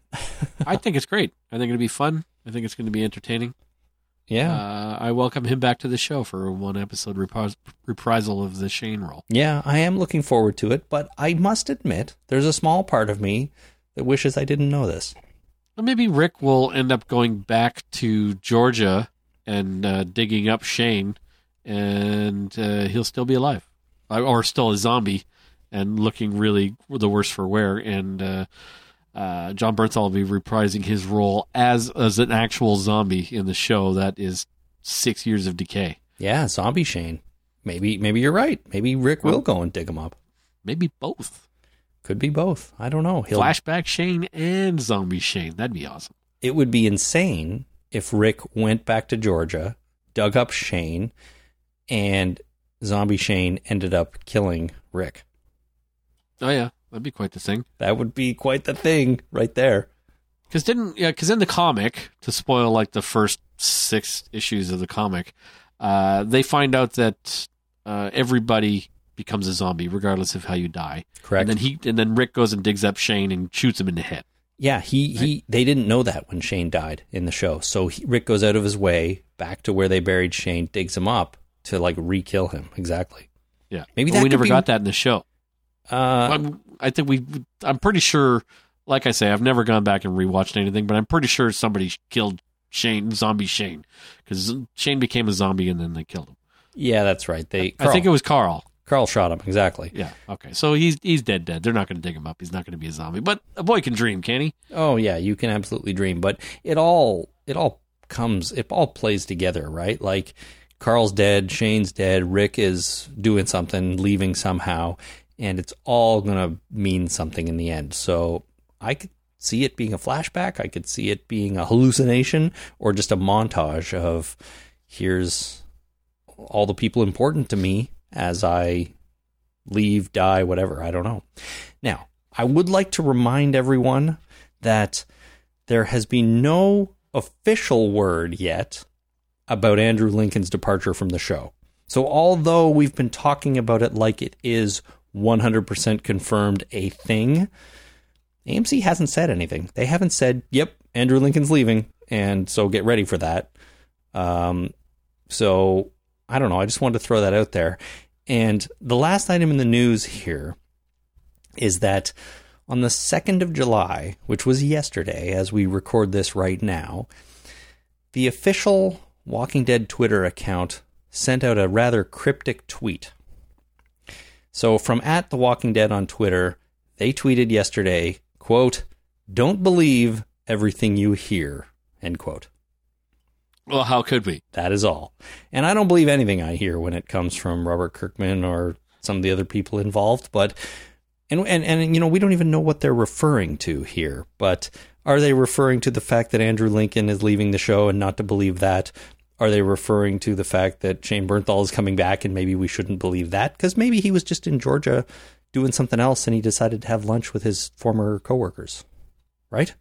I think it's great. I think it'll be fun. I think it's going to be entertaining.
Yeah.
Uh, I welcome him back to the show for one episode repris- reprisal of the Shane role.
yeah, I am looking forward to it, but I must admit there's a small part of me that wishes I didn't know this.
Or maybe Rick will end up going back to Georgia and uh, digging up Shane, and uh, he'll still be alive, Uh, or still a zombie, and looking really the worse for wear. And uh, Jon Bernthal will be reprising his role as as an actual zombie in the show that is six years of decay.
Yeah, zombie Shane. Maybe maybe you're right. Maybe Rick will go and dig him up.
Maybe both
Could be both. I don't know. He'll
flashback Shane and zombie Shane. That'd be awesome.
it would be insane if Rick went back to Georgia, dug up Shane, and zombie Shane ended up killing Rick.
Oh yeah, that'd be quite the thing.
That would be quite the thing right there.
Because didn't yeah? Because in the comic, to spoil like the first six issues of the comic, uh, they find out that uh, everybody becomes a zombie regardless of how you die.
Correct.
And then he and then Rick goes and digs up Shane and shoots him in the head.
yeah, he, he they didn't know that when Shane died in the show. So he, Rick goes out of his way back to where they buried Shane, digs him up to like re-kill him. Exactly.
Yeah,
Maybe
we never
be-
got that in the show.
Uh,
I'm, I think we. I'm pretty sure. Like I say, I've never gone back and rewatched anything, but I'm pretty sure somebody killed Shane, zombie Shane, because Shane became a zombie and then they killed him.
yeah, that's right. They
I think it was Carl.
Carl shot him exactly.
Yeah. Okay. So he's he's dead. Dead. They're not going to dig him up. He's not going to be a zombie. But a boy can dream, can he?
Oh yeah, you can absolutely dream, but it all it all comes it all plays together, right? Like Carl's dead, Shane's dead, Rick is doing something, leaving somehow, and it's all going to mean something in the end. So I could see it being a flashback. I could see it being a hallucination or just a montage of here's all the people important to me as I leave, die, whatever. I don't know. Now, I would like to remind everyone that there has been no official word yet about Andrew Lincoln's departure from the show. So, although we've been talking about it like it is 100% confirmed a thing, AMC hasn't said anything. They haven't said, yep, Andrew Lincoln's leaving, and so get ready for that. Um, so, I don't know. I just wanted to throw that out there. And the last item in the news here is that on the 2nd of July, which was yesterday as we record this right now, the official Walking Dead Twitter account sent out a rather cryptic tweet. So from at The Walking Dead on Twitter, they tweeted yesterday, quote, don't believe everything you hear, end quote.
Well, how could we?
That is all. And I don't believe anything I hear when it comes from Robert Kirkman or some of the other people involved, but and and and you know, we don't even know what they're referring to here, but are they referring to the fact that Andrew Lincoln is leaving the show and not to believe that? Are they referring to the fact that Shane Bernthal is coming back and maybe we shouldn't believe that? Because maybe he was just in Georgia doing something else and he decided to have lunch with his former coworkers, right?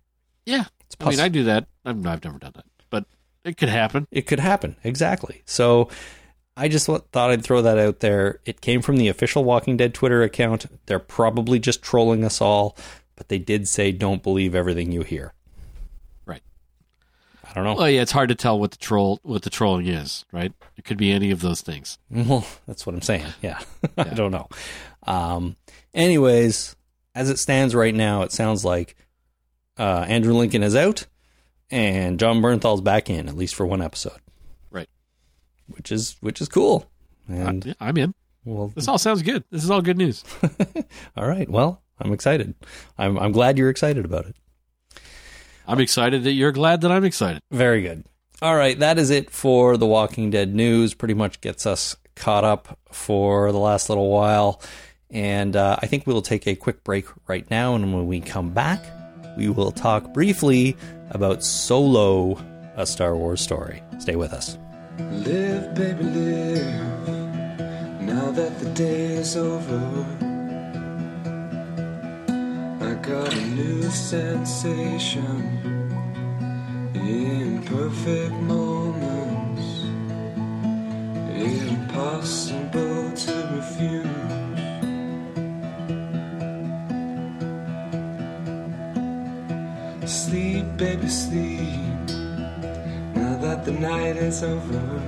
Yeah.
It's
I mean, I do that. I've, I've never done that, but it could happen.
It could happen. Exactly. So I just thought I'd throw that out there. It came from the official Walking Dead Twitter account. They're probably just trolling us all, but they did say don't believe everything you hear. I don't know.
Well, yeah, it's hard to tell what the troll what the trolling is, right? It could be any of those things.
Well, that's what I'm saying. Yeah. I don't know. Um, anyways, as it stands right now, it sounds like uh, Andrew Lincoln is out and Jon Bernthal's back in, at least for one episode.
Right.
Which is which is cool. And
I, I'm in.
well,
This all sounds good. This is all good news.
all right. Well, I'm excited. I'm I'm glad you're excited about it.
I'm excited that you're glad that I'm excited.
Very good. All right, that is it for the Walking Dead news. Pretty much gets us caught up for the last little while. And uh, I think we'll take a quick break right now. And when we come back, we will talk briefly about Solo, a Star Wars story. Stay with us.
Live, baby, live. Now that the day is over, I got a new sensation in perfect moments, impossible to refuse. Sleep, baby, sleep. Now that the night is over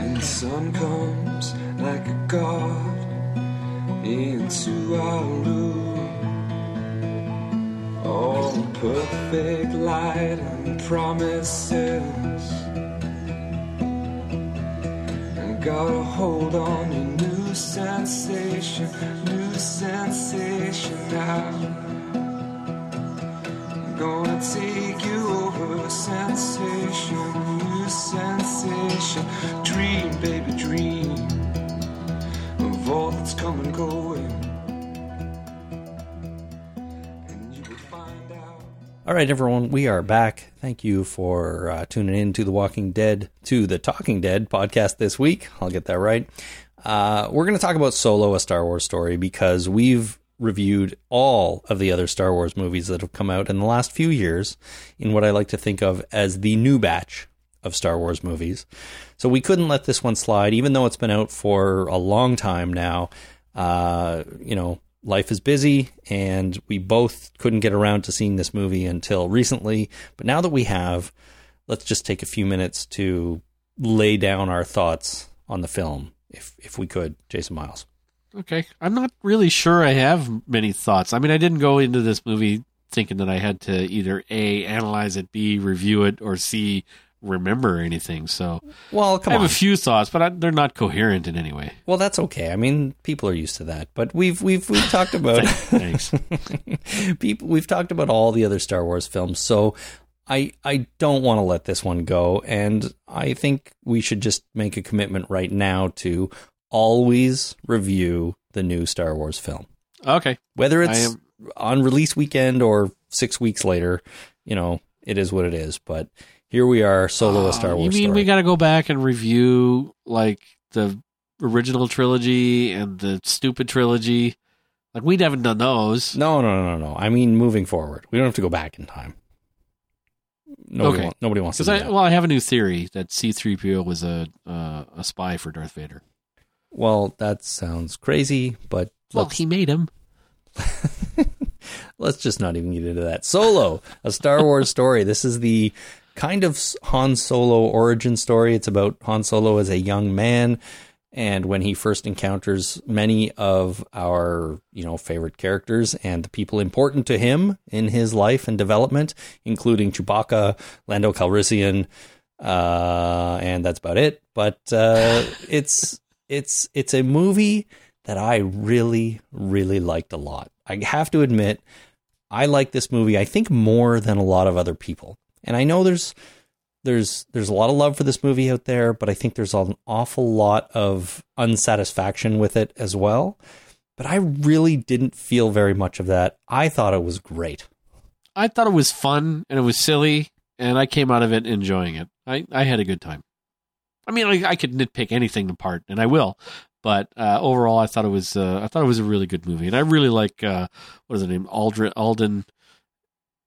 and the sun comes like a god into our room, all perfect light and promises. And got a hold on a new sensation, new sensation now. Gonna take you over sensation, new sensation. Dream, baby, dream and.
All right, everyone, we are back. Thank you for uh, tuning in to the Walking Dead, to the Talking Dead podcast this week. I'll get that right. Uh, we're going to talk about Solo, a Star Wars story, because we've reviewed all of the other Star Wars movies that have come out in the last few years in what I like to think of as the new batch of Star Wars movies. So we couldn't let this one slide, even though it's been out for a long time now. Uh, you know, life is busy, and we both couldn't get around to seeing this movie until recently. But now that we have, let's just take a few minutes to lay down our thoughts on the film, if if we could, Jason Miles.
Okay. I'm not really sure I have many thoughts. I mean, I didn't go into this movie thinking that I had to either A, analyze it, B, review it, or C, remember anything. So
Well, come
I have
on.
a few thoughts, but I, they're not coherent in any way.
well, that's okay. I mean, people are used to that. But we've we've we've talked about
Thanks.
people we've talked about all the other Star Wars films, so I I don't want to let this one go, and I think we should just make a commitment right now to always review the new Star Wars film,
Okay.
whether it's
am
on release weekend or six weeks later, you know, it is what it is. But here we are, solo a Star
Uh,
Wars.
You mean
story.
we got to go back and review like the original trilogy and the stupid trilogy? Like we haven't done those.
No, no, no, no, no. I mean, moving forward, we don't have to go back in time. Nobody,
Okay.
want, nobody wants to.
I well, I have a new theory that C-3PO was a uh, a spy for Darth Vader.
well, that sounds crazy, but
Well, he made him.
let's just not even get into that. Solo, a Star Wars story. This is the kind of Han Solo origin story. It's about Han Solo as a young man and when he first encounters many of our, you know, favorite characters and the people important to him in his life and development, including Chewbacca, Lando Calrissian, uh, and that's about it. But uh, it's it's it's a movie that I really really liked a lot. I have to admit, I like this movie. I think more than a lot of other people, and I know there's there's there's a lot of love for this movie out there, but I think there's an awful lot of unsatisfaction with it as well. But I really didn't feel very much of that. I thought it was great.
I thought it was fun and it was silly, and I came out of it enjoying it. I, I had a good time. I mean, I, I could nitpick anything apart, and I will. But uh, overall, I thought it was uh, I thought it was a really good movie, and I really like uh, what is the name Aldrin Alden.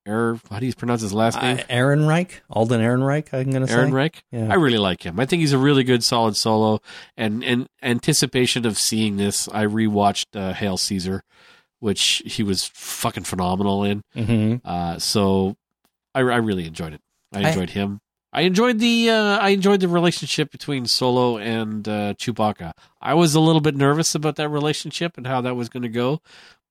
Er, how do you pronounce his last name?
Uh, Ehrenreich, Alden Ehrenreich. I'm gonna say.
Ehrenreich.
Yeah.
I really like him. I think he's a really good, solid solo. And in anticipation of seeing this, I rewatched uh, Hail Caesar, which he was fucking phenomenal in.
hmm
Uh, so I, I really enjoyed it. I
I-
enjoyed him. I enjoyed the uh, I enjoyed the relationship between Solo and uh, Chewbacca. I was a little bit nervous about that relationship and how that was going to go,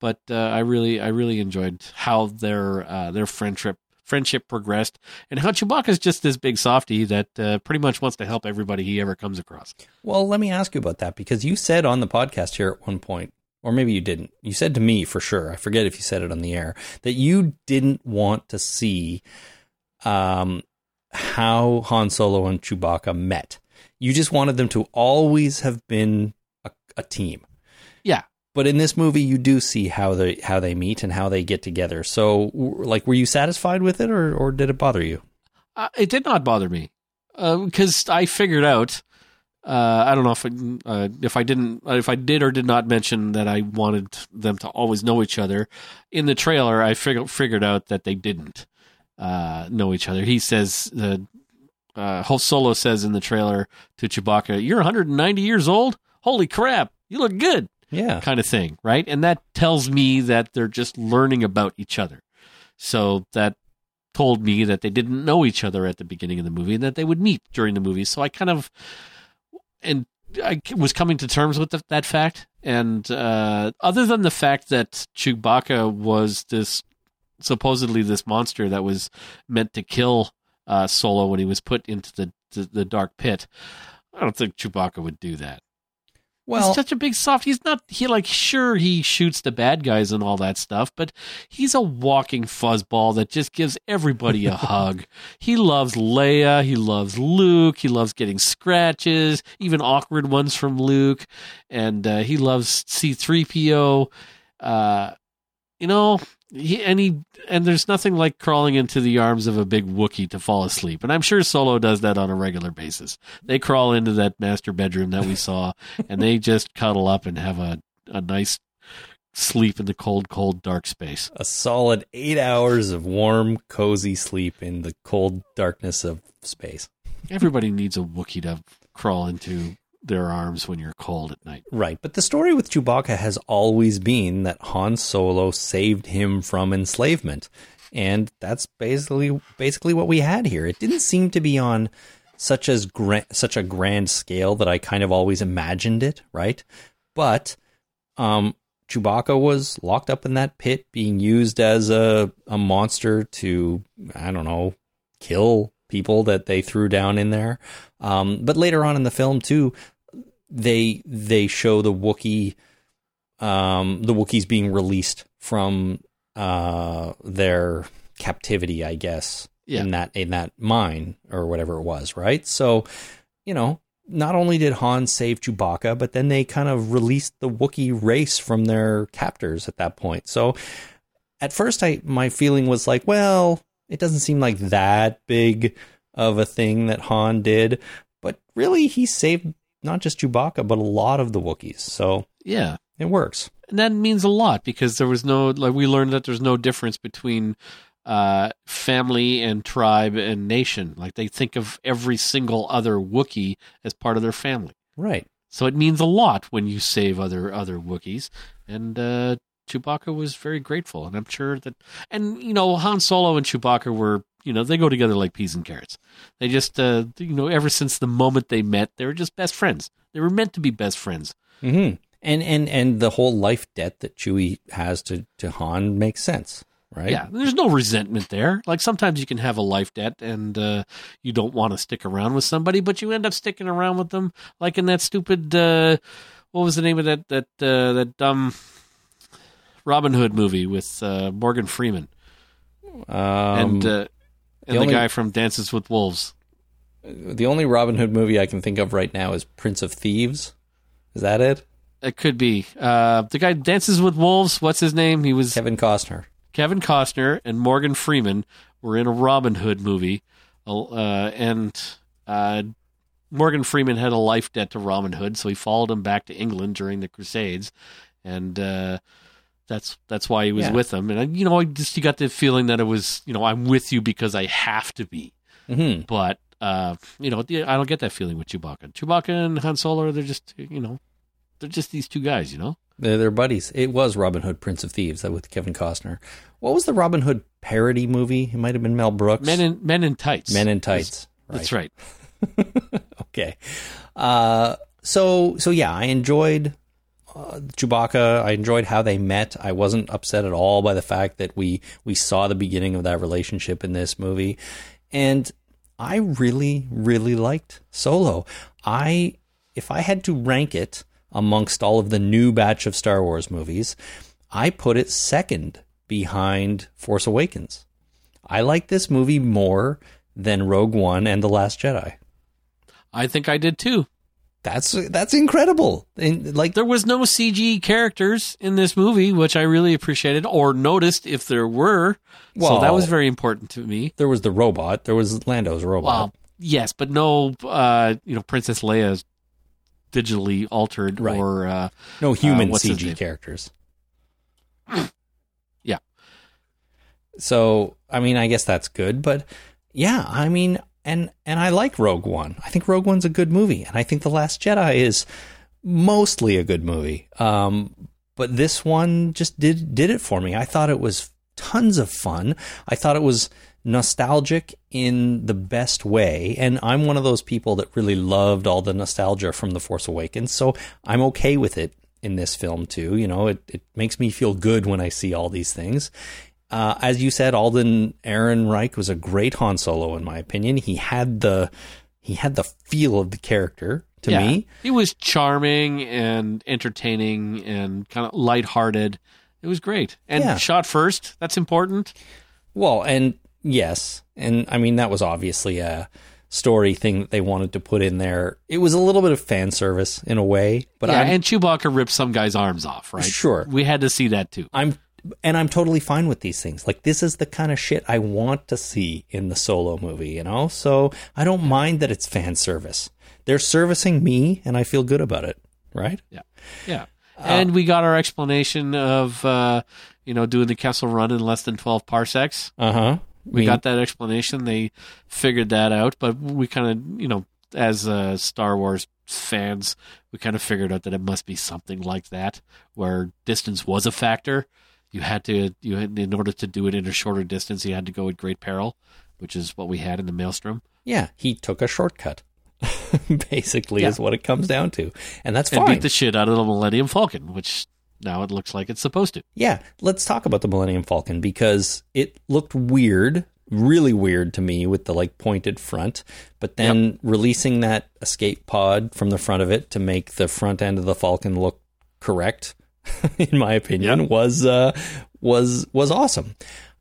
but uh, I really I really enjoyed how their uh, their friendship friendship progressed and how Chewbacca's just this big softy that uh, pretty much wants to help everybody he ever comes across.
Well, let me ask you about that because you said on the podcast here at one point, or maybe you didn't. You said to me for sure. I forget if you said it on the air that you didn't want to see um, how Han Solo and Chewbacca met. You just wanted them to always have been a, a team.
Yeah.
But in this movie, you do see how they how they meet and how they get together. So, like, were you satisfied with it, or or did it bother you?
Uh, it did not bother me because I figured out. Uh, I don't know if I, uh, if I didn't if I did or did not mention that I wanted them to always know each other. In the trailer, I figured figured out that they didn't uh, know each other. He says uh, uh, Solo says in the trailer to Chewbacca, "You're 190 years old. Holy crap, you look good."
Yeah.
kind of thing, right? And that tells me that they're just learning about each other. So that told me that they didn't know each other at the beginning of the movie and that they would meet during the movie. So I kind of and I was coming to terms with the, that fact. And uh, other than the fact that Chewbacca was this supposedly this monster that was meant to kill uh, Solo when he was put into the, the the dark pit, I don't think Chewbacca would do that
Well,
he's such a big soft. He's not. He like sure he shoots the bad guys and all that stuff, but he's a walking fuzzball that just gives everybody a hug. He loves Leia. He loves Luke. He loves getting scratches, even awkward ones from Luke, and uh, he loves C three PO. Uh, you know, he and he and there's nothing like crawling into the arms of a big Wookiee to fall asleep. And I'm sure Solo does that on a regular basis. They crawl into that master bedroom that we saw, and they just cuddle up and have a a nice sleep in the cold, cold, dark space.
a solid eight hours of warm, cozy sleep in the cold darkness of space.
Everybody needs a Wookiee to crawl into their arms when you're cold at night.
Right, but the story with Chewbacca has always been that Han Solo saved him from enslavement, and that's basically basically what we had here. It didn't seem to be on such as gra- such a grand scale that I kind of always imagined it, right? But um, Chewbacca was locked up in that pit, being used as a a monster to I don't know kill people that they threw down in there. Um, but later on in the film too, they they show the Wookiee um the Wookiees being released from uh their captivity, I guess.
Yeah.
In that in that mine or whatever it was, right? So, you know, not only did Han save Chewbacca, but then they kind of released the Wookiee race from their captors at that point. So at first I my feeling was like, well, it doesn't seem like that big of a thing that Han did, but really he saved not just Chewbacca but a lot of the Wookiees. So
Yeah.
it works.
And that means a lot because there was no like we learned that there's no difference between uh, family and tribe and nation. Like they think of every single other Wookiee as part of their family.
Right.
So it means a lot when you save other other Wookiees. And uh, Chewbacca was very grateful, and I'm sure that. And you know, Han Solo and Chewbacca were you know they go together like peas and carrots. They just uh, you know ever since the moment they met, they were just best friends. They were meant to be best friends.
hmm And and and the whole life debt that Chewie has to to Han makes sense, right?
Yeah, there's no resentment there. Like sometimes you can have a life debt and uh, you don't want to stick around with somebody, but you end up sticking around with them. Like in that stupid, uh, what was the name of that that uh, that dumb Robin Hood movie with uh, Morgan Freeman
Um,
and uh, and the,
only-
guy from Dances with Wolves.
the only Robin Hood movie I can think of right now is Prince of Thieves. Is that it?
It could be uh, the guy Dances with Wolves. What's his name? He was
Kevin Costner.
Kevin Costner and Morgan Freeman were in a Robin Hood movie, uh, and uh, Morgan Freeman had a life debt to Robin Hood, so he followed him back to England during the Crusades, and uh, that's that's why he was
Yeah.
with them. And I, you know, I just you got the feeling that it was, you know, I'm with you because I have to be,
hmm
but. Uh, you know, I don't get that feeling with Chewbacca. Chewbacca and Han Solo, they're just, you know, they're just these two guys, you know.
They're, they're buddies. It was Robin Hood, Prince of Thieves, that with Kevin Costner. What was the Robin Hood parody movie? It might have been Mel Brooks.
Men in Men in tights.
Men in Tights.
That's right.
Okay. Uh, so so yeah, I enjoyed uh, Chewbacca. I enjoyed how they met. I wasn't upset at all by the fact that we we saw the beginning of that relationship in this movie, and I really really liked Solo. I if I had to rank it amongst all of the new batch of Star Wars movies, I put it second behind Force Awakens. I like this movie more than Rogue One and The Last Jedi.
I think I did too.
That's that's incredible. And like
There was no CG characters in this movie, which I really appreciated or noticed if there were. so that was very important to me.
there was the robot, there was Lando's robot.
Well, yes, but no, uh, you know, Princess Leia digitally altered
Right.
or uh,
no human
uh,
CG characters.
Yeah.
So, I mean, I guess that's good, but yeah, I mean, and and I like Rogue One. I think Rogue One's a good movie, and I think The Last Jedi is mostly a good movie. Um, but this one just did did it for me. I thought it was tons of fun. I thought it was nostalgic in the best way, and I'm one of those people that really loved all the nostalgia from The Force Awakens, so I'm okay with it in this film too. You know, it it makes me feel good when I see all these things. Uh, as you said, Alden Ehrenreich was a great Han Solo, in my opinion. He had the he had the feel of the character to
yeah,
me.
he was charming and entertaining and kind of lighthearted. It was great and
Yeah.
shot first. That's important.
Well, and yes, and I mean that was obviously a story thing that they wanted to put in there. It was a little bit of fan service in a way, but
yeah,
I'm,
and Chewbacca ripped some guy's arms off. Right?
Sure.
we had to see that too.
I'm and I'm totally fine with these things. Like this is the kind of shit I want to see in the solo movie, you know? So I don't mind that it's fan service. They're servicing me and I feel good about it, right?
Yeah, yeah. and we got our explanation of uh, you know doing the Kessel Run in less than twelve parsecs.
Uh-huh.
We got that explanation. They figured that out, but we kind of you know as uh, Star Wars fans, we kind of figured out that it must be something like that, where distance was a factor. You had to you had, in order to do it in a shorter distance, you had to go at great peril, which is what we had in the Maelstrom.
Yeah, he took a shortcut. Basically
Yeah.
is what it comes down to. And that's
And beat the shit out of the Millennium Falcon, which now it looks like it's supposed to.
Yeah, let's talk about the Millennium Falcon because it looked weird, really weird to me with the like pointed front, but then releasing that escape pod from the front of it to make the front end of the Falcon look correct, in my opinion,
Yep.
was uh, was was awesome.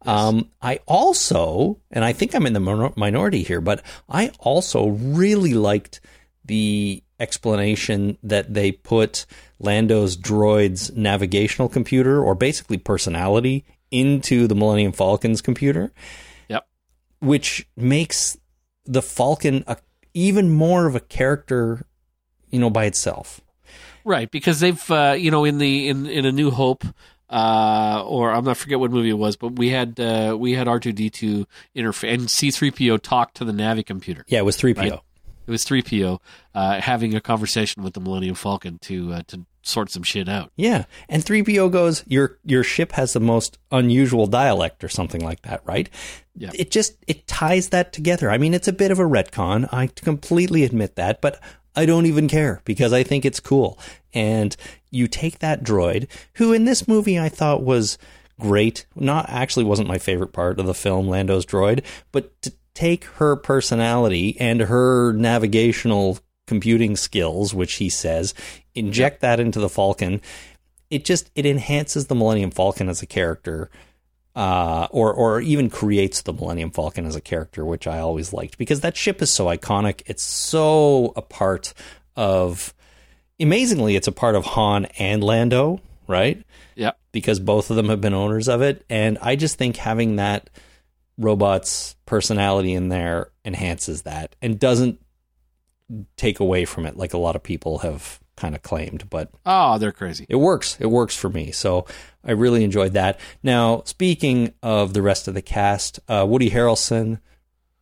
Um, I also, and I think I'm in the minor- minority here, but I also really liked the explanation that they put Lando's droid's navigational computer, or basically personality, into the Millennium Falcon's computer,
Yep.
which makes the Falcon a, even more of a character, you know, by itself.
Right, because they've uh, you know in the in in a New Hope, uh, or I'm not forget what movie it was, but we had uh, we had R2D2 interface and C3PO talk to the Navi computer.
Yeah, it was 3PO.
Right. It was 3PO uh, having a conversation with the Millennium Falcon to uh, to sort some shit out.
Yeah, and 3PO goes, "Your your ship has the most unusual dialect or something like that, right?"
Yeah.
It just it ties that together. I mean, it's a bit of a retcon. I completely admit that, but I don't even care because I think it's cool. And you take that droid, who in this movie I thought was great. Not actually wasn't my favorite part of the film, Lando's droid, but to take her personality and her navigational computing skills, which he says, inject that into the Falcon. It just it enhances the Millennium Falcon as a character, uh, or or even creates the Millennium Falcon as a character, which I always liked because that ship is so iconic. It's so a part of. Amazingly, it's a part of Han and Lando, right?
Yep.
because both of them have been owners of it. And I just think having that robot's personality in there enhances that and doesn't take away from it like a lot of people have kind of claimed. But
Oh, they're crazy.
it works. It works for me. So I really enjoyed that. Now, speaking of the rest of the cast, uh, Woody Harrelson,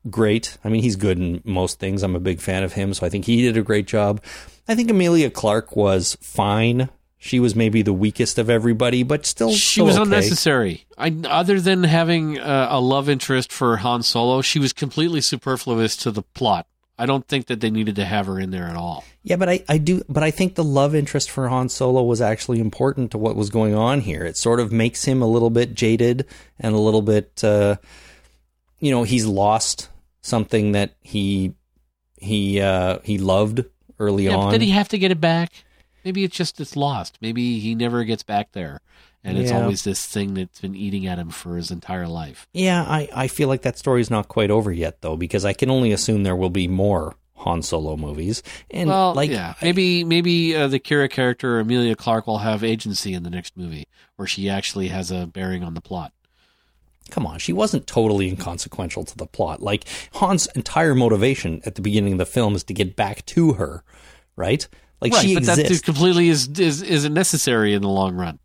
great. I mean, he's good in most things. I'm a big fan of him, so I think he did a great job. I think Emilia Clarke was fine. She was maybe the weakest of everybody, but still,
She
still
was
okay.
unnecessary. I, other than having uh, a love interest for Han Solo, she was completely superfluous to the plot. I don't think that they needed to have her in there at all.
Yeah, but I, I do, but I think the love interest for Han Solo was actually important to what was going on here. It sort of makes him a little bit jaded and a little bit, uh, you know, he's lost something that he he uh, he loved early
Yeah,
on.
but did he have to get it back? Maybe it's just it's lost. Maybe he never gets back there, and it's
Yeah.
always this thing that's been eating at him for his entire life.
yeah, I, I feel like that story's not quite over yet though, because I can only assume there will be more Han Solo movies. And
well,
like,
yeah, maybe maybe uh, the Kira character Emilia Clarke will have agency in the next movie, where she actually has a bearing on the plot.
come on, she wasn't totally inconsequential to the plot. Like Han's entire motivation at the beginning of the film is to get back to her, right? Like
right,
she
but
exists.
that completely is, is isn't necessary in the long run.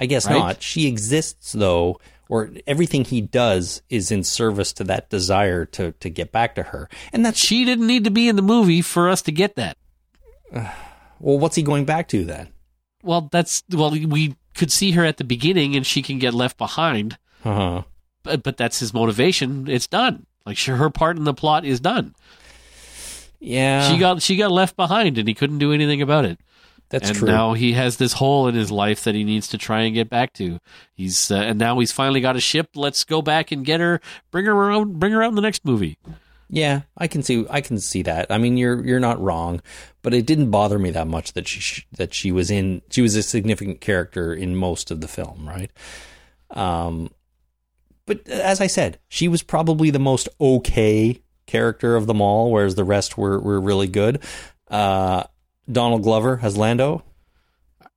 I guess
right?
not. She exists though, or everything he does is in service to that desire to to get back to her. And that
She didn't need to be in the movie for us to get that.
well, what's he going back to then?
Well, that's well, we could see her at the beginning, and she can get left behind.
Uh huh.
But, but that's his motivation. It's done. Like sure, her part in the plot is done.
Yeah,
she got she got left behind, and he couldn't do anything about it.
That's
and
true.
now he has this hole in his life that he needs to try and get back to. He's uh, and now he's finally got a ship. Let's go back and get her. Bring her around. Bring her out in the next movie.
Yeah, I can see I can see that. I mean, you're you're not wrong, but it didn't bother me that much that she that she was in she was a significant character in most of the film, right? Um but as I said, she was probably the most okay character of them all, whereas the rest were were really good. Uh Donald Glover as Lando.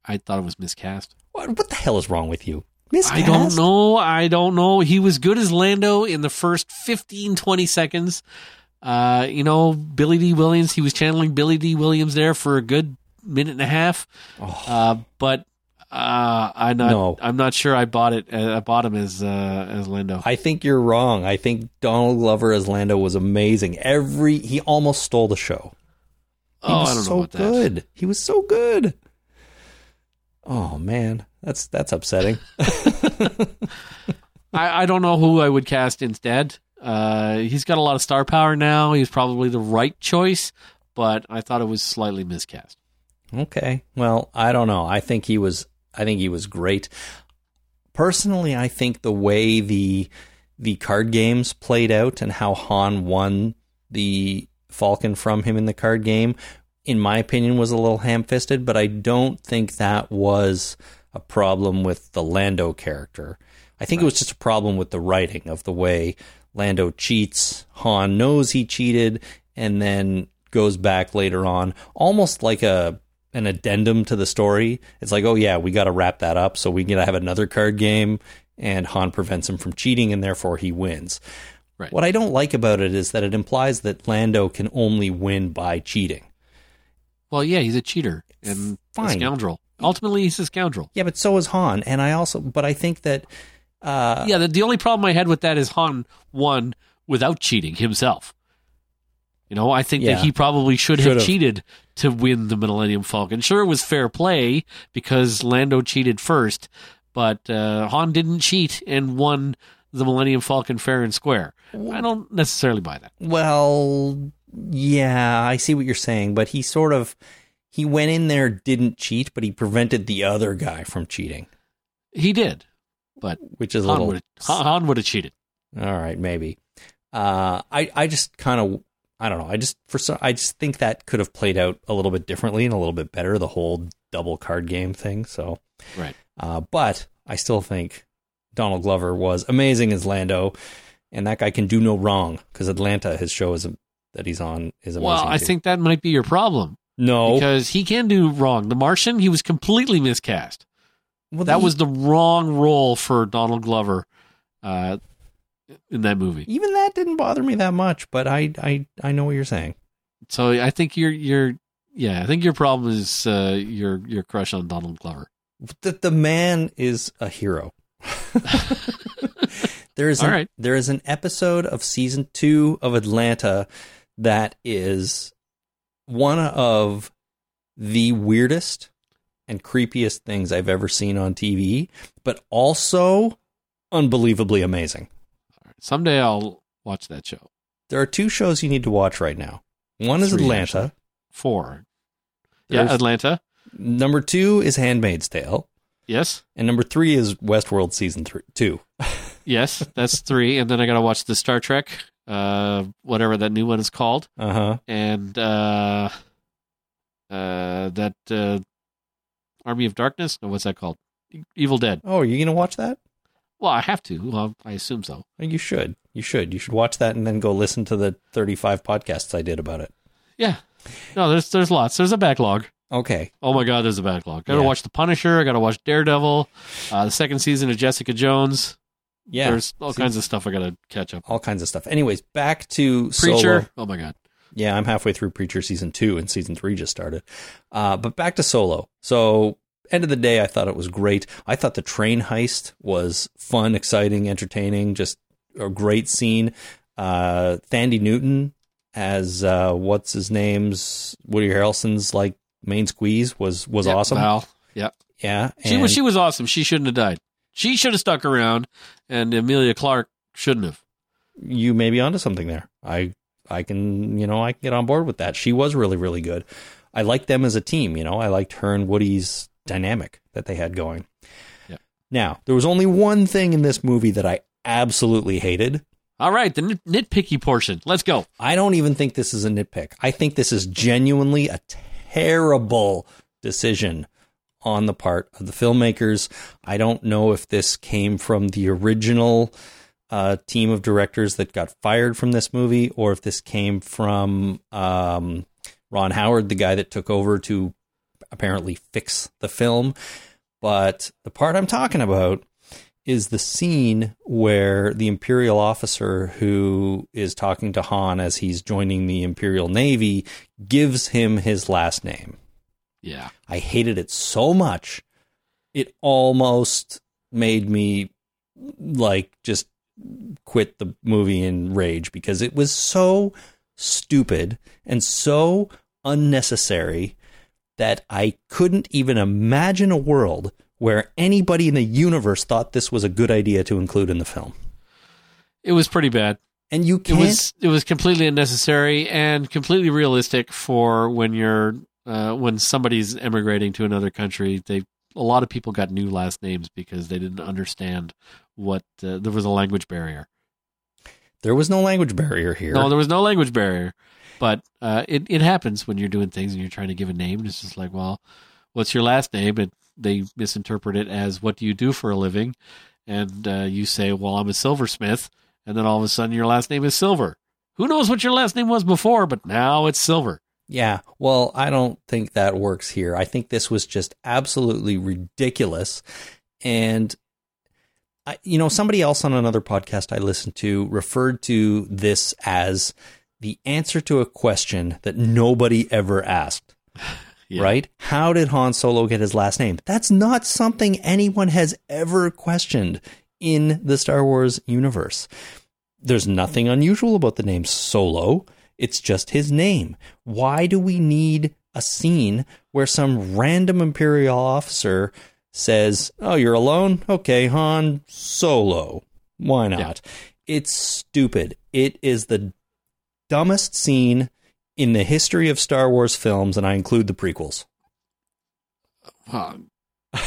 I thought it was miscast.
What, what the hell is wrong with you? Miscast?
I don't know. I don't know. He was good as Lando in the first 15, 20 seconds. Uh, you know, Billy Dee Williams, he was channeling Billy Dee Williams there for a good minute and a half. Uh, but uh, I'm not.
No.
I'm not sure. I bought it. Uh, I bought him as uh, as Lando.
I think you're wrong. I think Donald Glover as Lando was amazing. Every he almost stole the show. He
oh,
was
I don't
so
know about that.
good. He was so good. Oh man, that's that's upsetting.
I, I don't know who I would cast instead. Uh, he's got a lot of star power now. He's probably the right choice, but I thought it was slightly miscast.
okay. Well, I don't know. I think he was I think he was great. Personally, I think the way the the card games played out and how Han won the Falcon from him in the card game, in my opinion, was a little ham fisted, but I don't think that was a problem with the Lando character. I think it was just a problem with the writing of the way Lando cheats. Han knows he cheated and then goes back later on, almost like a an addendum to the story. It's like, oh yeah, we got to wrap that up, so we got to have another card game, and Han prevents him from cheating, and therefore he wins.
Right.
What I don't like about it is that it implies that Lando can only win by cheating.
Well, yeah, he's a cheater and a
Fine.
scoundrel. Ultimately, he's a scoundrel.
Yeah, but so is Han, and I also, but I think that uh,
yeah, the, the only problem I had with that is Han won without cheating himself. You know, I think
Yeah.
that he probably should have
Should've.
cheated to win the Millennium Falcon. Sure, it was fair play because Lando cheated first, but uh, Han didn't cheat and won the Millennium Falcon fair and square. I don't necessarily buy that.
Well, yeah, I see what you're saying, but he sort of he went in there, didn't cheat, but he prevented the other guy from cheating,
He did, but
which is a
Han
little.
would Han, Han would have cheated.
All right, maybe. Uh, I I just kind of I don't know. I just for some I just think that could have played out a little bit differently and a little bit better. The whole double card game thing. So,
Right.
uh, but I still think Donald Glover was amazing as Lando, and that guy can do no wrong because Atlanta, his show is that he's on, is amazing.
Well, I
too.
think that might be your problem
no.
because he can do wrong. The Martian, he was completely miscast.
well,
That
the-
was the wrong role for Donald Glover uh, in that movie.
even that didn't bother me that much. But I I I know what you're saying.
So I think your your yeah, I think your problem is uh, your your crush on Donald Glover.
the, the man is a hero. there is an,
right.
there is an episode of season two of Atlanta that is one of the weirdest and creepiest things I've ever seen on TV, but also unbelievably amazing.
Someday I'll watch that show.
There are two shows you need to watch right now. One is Atlanta.
actually. Four.
There's-
yeah, Atlanta.
Number two is Handmaid's Tale,
Yes,
and number three is Westworld season three, two.
yes, that's three. And then I got to watch the Star Trek, uh, whatever that new one is called,
Uh huh.
and uh, uh, that uh, Army of Darkness. No, what's that called? Evil Dead.
Oh, are you gonna watch that?
Well, I have to. Well, I assume so.
You should. You should. You should watch that and then go listen to the 35 podcasts I did about it.
Yeah. No, there's there's lots. There's a backlog.
Okay.
Oh my God, there's a backlog. I Got to
Yeah.
watch The Punisher. I got to watch Daredevil. Uh, the second season of Jessica Jones.
Yeah.
There's all
See-
kinds of stuff I got to catch up.
All kinds of stuff. Anyways, back to
Preacher.
Solo.
Oh my God.
Yeah, I'm halfway through Preacher season two and season three just started. Uh, but back to Solo. So, end of the day, I thought it was great. I thought the train heist was fun, exciting, entertaining, just a great scene. Uh, Thandie Newton as uh, what's his name's Woody Harrelson's like main squeeze was was
Yeah,
awesome.
Val. Yeah.
Yeah,
She was she was awesome. She shouldn't have died. She should have stuck around, and Emilia Clarke shouldn't have.
you may be onto something there. I I can you know I can get on board with that. She was really really good. I liked them as a team. You know I liked her and Woody's dynamic that they had going.
Yeah.
Now there was only one thing in this movie that I absolutely hated.
All right, the nit- nitpicky portion. Let's go.
I don't even think this is a nitpick. I think this is genuinely a terrible decision on the part of the filmmakers. I don't know if this came from the original uh, team of directors that got fired from this movie or if this came from um, Ron Howard, the guy that took over to apparently fix the film. But the part I'm talking about is the scene where the Imperial officer who is talking to Han as he's joining the Imperial Navy gives him his last name.
Yeah.
I hated it so much. It almost made me like just quit the movie in rage because it was so stupid and so unnecessary that I couldn't even imagine a world where anybody in the universe thought this was a good idea to include in the film.
It was pretty bad.
And you
It
can't
was it was completely unnecessary and completely realistic for when you're uh, when somebody's emigrating to another country. They a lot of people got new last names because they didn't understand what uh, there was a language barrier.
there was no language barrier here.
No, there was no language barrier, but uh, it it happens when you're doing things and you're trying to give a name. It's just like, well, what's your last name? And they misinterpret it as what do you do for a living, and uh, you say, well, I'm a silversmith, and then all of a sudden your last name is Silver. Who knows what your last name was before, but now it's Silver.
Yeah, well, I don't think that works here. I think this was just absolutely ridiculous. And, I, you know, somebody else on another podcast I listened to referred to this as the answer to a question that nobody ever asked.
Yeah.
Right? How did Han Solo get his last name? That's not something anyone has ever questioned in the Star Wars universe. There's nothing unusual about the name Solo. It's just his name. Why do we need a scene where some random Imperial officer says, Oh, you're alone? Okay, Han Solo. Why not? It's stupid. It is the dumbest scene in the history of Star Wars films, and I include the prequels.
Uh,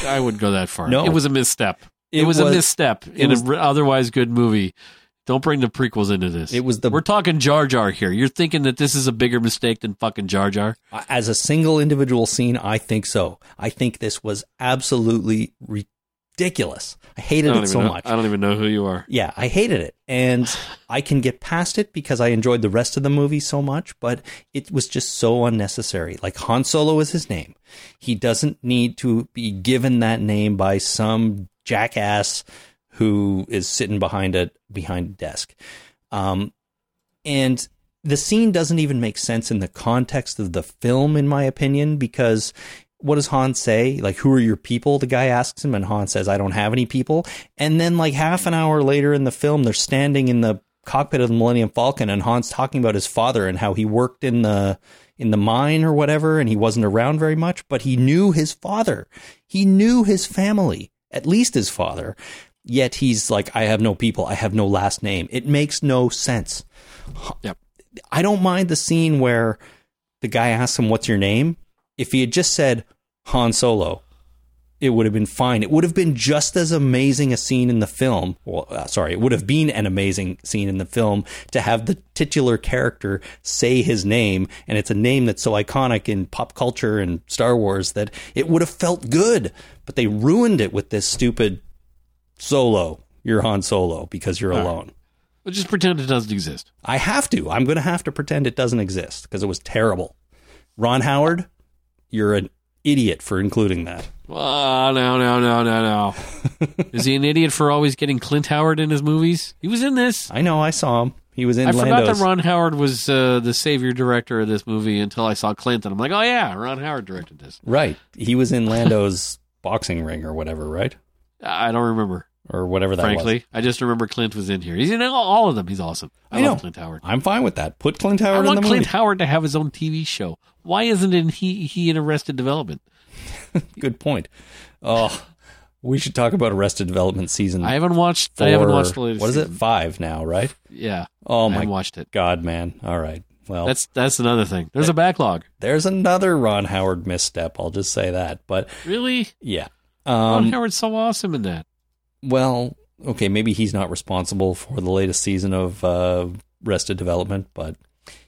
I wouldn't go that far.
No.
It was a misstep. It,
It
was, a misstep in
was-
an otherwise good movie. Don't bring the prequels into this.
It was the
We're talking Jar Jar here. You're thinking that this is a bigger mistake than fucking Jar Jar?
as a single individual scene, I think so. I think this was absolutely ridiculous. I
I
hated
don't,
it so
know,
much.
I don't even know who you are.
Yeah, I hated it. And I can get past it because I enjoyed the rest of the movie so much, but it was just so unnecessary. Like Han Solo is his name. He doesn't need to be given that name by some jackass who is sitting behind a behind a desk. Um, and the scene doesn't even make sense in the context of the film, in my opinion, because what does Han say? Like, who are your people? The guy asks him, and Han says, I don't have any people. And then, like, half an hour later in the film, they're standing in the cockpit of the Millennium Falcon, and Han's talking about his father and how he worked in the in the mine or whatever, and he wasn't around very much, but he knew his father. He knew his family, at least his father. Yet he's like, I have no people. I have no last name. It makes no sense.
Yep.
I don't mind the scene where the guy asks him, What's your name? If he had just said Han Solo, it would have been fine. It would have been just as amazing a scene in the film. Well, uh, sorry, it would have been an amazing scene in the film to have the titular character say his name, and it's a name that's so iconic in pop culture and Star Wars that it would have felt good. But they ruined it with this stupid Solo. You're Han Solo because you're alone.
But just pretend it doesn't exist.
I have to. I'm going to have to pretend it doesn't exist because it was terrible. Ron Howard, you're an idiot for including that.
Oh, no, no, no, no, no. is he an idiot for always getting Clint Howard in his movies? He was in this.
I know. I saw him. He was in
I forgot that Ron Howard was uh, the savior director of this movie until I saw Clint, and I'm like, oh yeah, Ron Howard directed this.
right. He was in Lando's boxing ring or whatever, right?
I don't remember,
Or whatever that
frankly.
was.
I just remember Clint was in here. He's in all- of them. He's awesome. I,
I
love
know.
Clint Howard.
I'm fine with that. Put Clint
I
Howard in
want
the movie.
Clint Howard to have his own TV show. Why isn't in he he in Arrested Development?
Good point. Oh, we should talk about Arrested Development season.
I haven't watched. I haven't watched the latest.
What is it? Five now, right?
Yeah.
Oh
I
my
haven't watched it.
God, man. All right. Well,
That's that's another thing. There's a backlog.
there's another Ron Howard misstep. I'll just say that. But
Really?
yeah.
Ron
Um,
Howard's so awesome in that.
Well, okay, maybe he's not responsible for the latest season of uh, Rested Development, but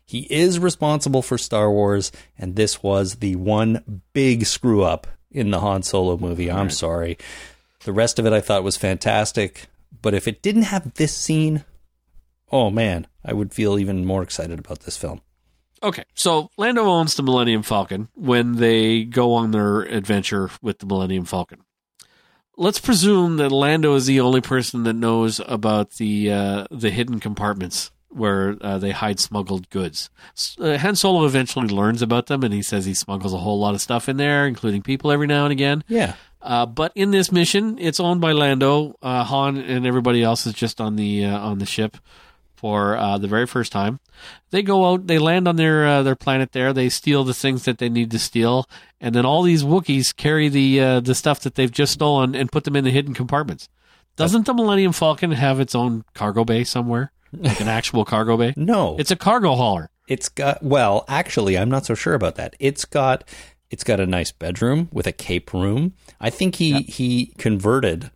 he is responsible for Star Wars, and this was the one big screw up in the Han Solo movie. I'm
Right.
sorry. The rest of it I thought was fantastic, but if it didn't have this scene, oh man, I would feel even more excited about this film.
Okay, so Lando owns the Millennium Falcon when they go on their adventure with the Millennium Falcon. Let's presume that Lando is the only person that knows about the uh, the hidden compartments where uh, they hide smuggled goods. Uh, Han Solo eventually learns about them, and he says he smuggles a whole lot of stuff in there, including people every now and again.
Yeah.
Uh, but in this mission, it's owned by Lando. Uh, Han and everybody else is just on the uh, on the ship for uh, the very first time. They go out, they land on their uh, their planet there. They steal the things that they need to steal, and then all these Wookiees carry the uh, the stuff that they've just stolen and put them in the hidden compartments. Doesn't the Millennium Falcon have its own cargo bay somewhere, like an actual cargo bay?
No.
It's a cargo hauler.
It's got well, actually, I'm not so sure about that. It's got it's got a nice bedroom with a cape room. I think he he converted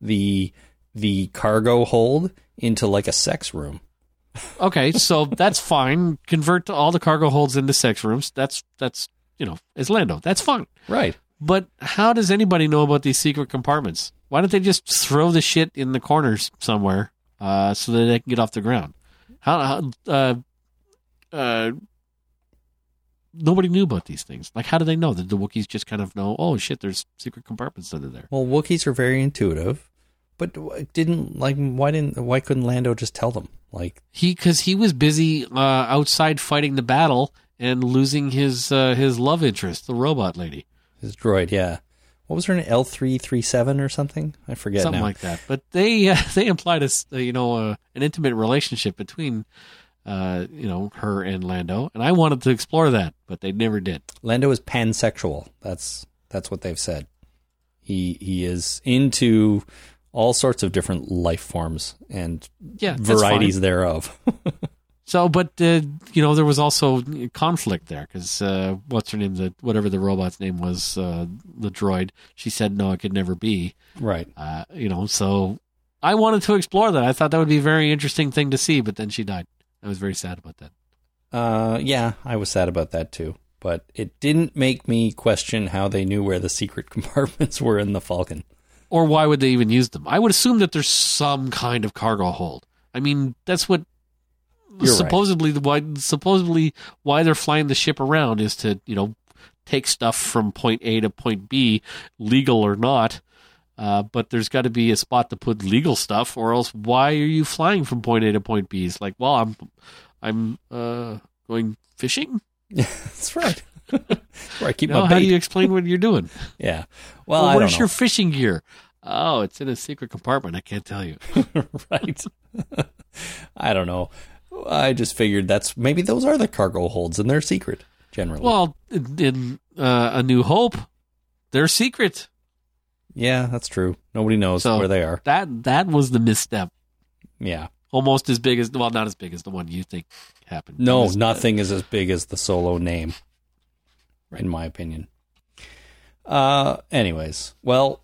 the the cargo hold into like a sex room.
Okay, so that's fine. Convert all the cargo holds into sex rooms. That's that's you know, it's Lando. That's fine.
Right.
But how does anybody know about these secret compartments? Why don't they just throw the shit in the corners somewhere uh, so that they can get off the ground? How, how uh, uh, nobody knew about these things. Like, how do they know? that the Wookiees just kind of know? Oh shit, there's secret compartments under there.
Well, Wookiees are very intuitive, but didn't like why didn't why couldn't Lando just tell them? Like
He because he was busy uh, outside fighting the battle and losing his uh, his love interest, the robot lady,
his droid, yeah. What was her name? L three three seven or something? I forget
something
now.
like that. But they uh, they implied a uh, you know uh, an intimate relationship between uh, you know her and Lando, and I wanted to explore that, but they never did.
Lando is pansexual. That's that's what they've said. He he is into all sorts of different life forms and
Yeah,
varieties thereof.
So, but uh, you know, there was also conflict there because uh, what's her name? The whatever the robot's name was, uh, the droid. She said no, it could never be.
right.
Uh, you know, so I wanted to explore that. I thought that would be a very interesting thing to see, but then she died. I was very sad about that.
Uh, yeah, I was sad about that too. But it didn't make me question how they knew where the secret compartments were in the Falcon.
Or why would they even use them? I would assume that there's some kind of cargo hold. I mean, that's what
You're
supposedly the why supposedly why they're flying the ship around is to you know take stuff from point A to point B, legal or not. Uh, but there's got to be a spot to put legal stuff, or else why are you flying from point A to point B? It's like, well, I'm I'm uh, going fishing.
That's right. Where I keep
know,
my
how do you explain what you're doing?
yeah. Well,
Well,
I don't
where's your fishing gear? Oh, it's in a secret compartment. I can't tell you.
right. I don't know. I just figured that's maybe those are the cargo holds and they're secret generally.
Well, in, uh, A New Hope, they're secret.
yeah, that's true. Nobody knows
So-
where they are.
That that was the misstep.
Yeah.
Almost as big as well, not as big as the one you think happened.
No,
was-
nothing is as big as the solo name, in my opinion. Uh, anyways, well,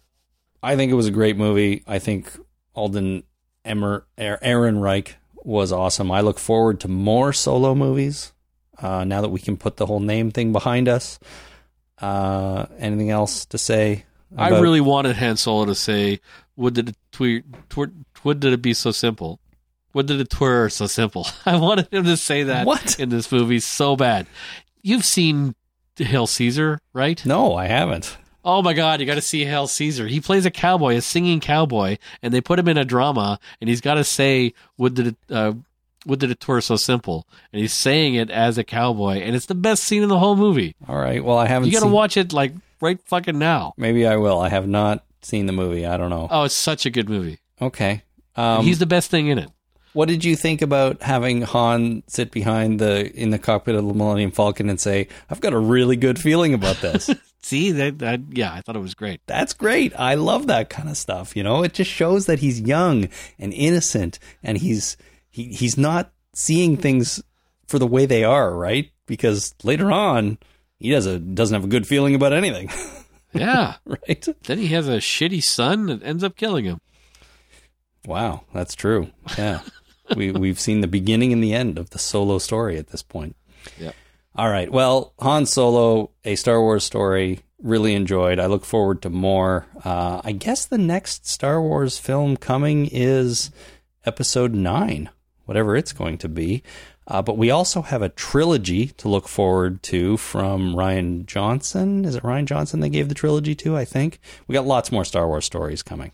I think it was a great movie. I think Alden Emmer, Er- Ehrenreich was awesome. I look forward to more solo movies uh, now that we can put the whole name thing behind us. Uh, anything else to say?
I really wanted Han Solo to say, "Would did it twer, twer, would did it be so simple? Would did it twir so simple?" I wanted him to say that
What?
in this movie so bad. You've seen Hail Caesar, right?
No, I haven't.
Oh my God, you got to see Hail Caesar. He plays a cowboy, a singing cowboy, and they put him in a drama, and he's got to say, "Would did it, uh, did it tour so simple?" And he's saying it as a cowboy, and it's the best scene in the whole movie.
All right. Well, I haven't.
You got to
seen-
watch it like right fucking now.
Maybe I will. I have not seen the movie. I don't know.
Oh, it's such a good movie.
Okay. Um,
he's the best thing in it.
What did you think about having Han sit behind the in the cockpit of the Millennium Falcon and say, "I've got a really good feeling about this."
See that, that? Yeah, I thought it was great.
That's great. I love that kind of stuff. You know, it just shows that he's young and innocent, and he's he he's not seeing things for the way they are, right? Because later on, he doesn't doesn't have a good feeling about anything,
Yeah.
right?
then he has a shitty son that ends up killing him.
Wow, that's true. Yeah. we we've seen the beginning and the end of the solo story at this point.
Yep.
All right. Well, Han Solo, a Star Wars story, really enjoyed. I look forward to more. Uh, I guess the next Star Wars film coming is Episode Nine, whatever it's going to be. Uh, but we also have a trilogy to look forward to from Rian Johnson. Is it Rian Johnson they gave the trilogy to? I think we got lots more Star Wars stories coming.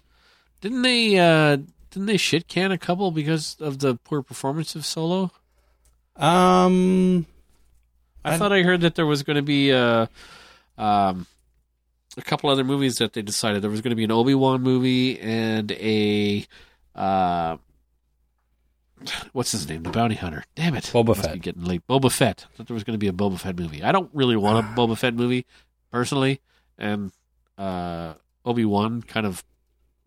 Didn't they? uh Didn't they shit can a couple because of the poor performance of Solo?
Um,
I,
I-
thought I heard that there was going to be uh, um, a couple other movies that they decided there was going to be an Obi Wan movie and a uh, what's his name, the Bounty Hunter. Damn it,
Boba
Must
Fett.
Be getting late. Boba Fett. I thought there was going to be a Boba Fett movie. I don't really want a Boba Fett movie personally, and uh, Obi Wan kind of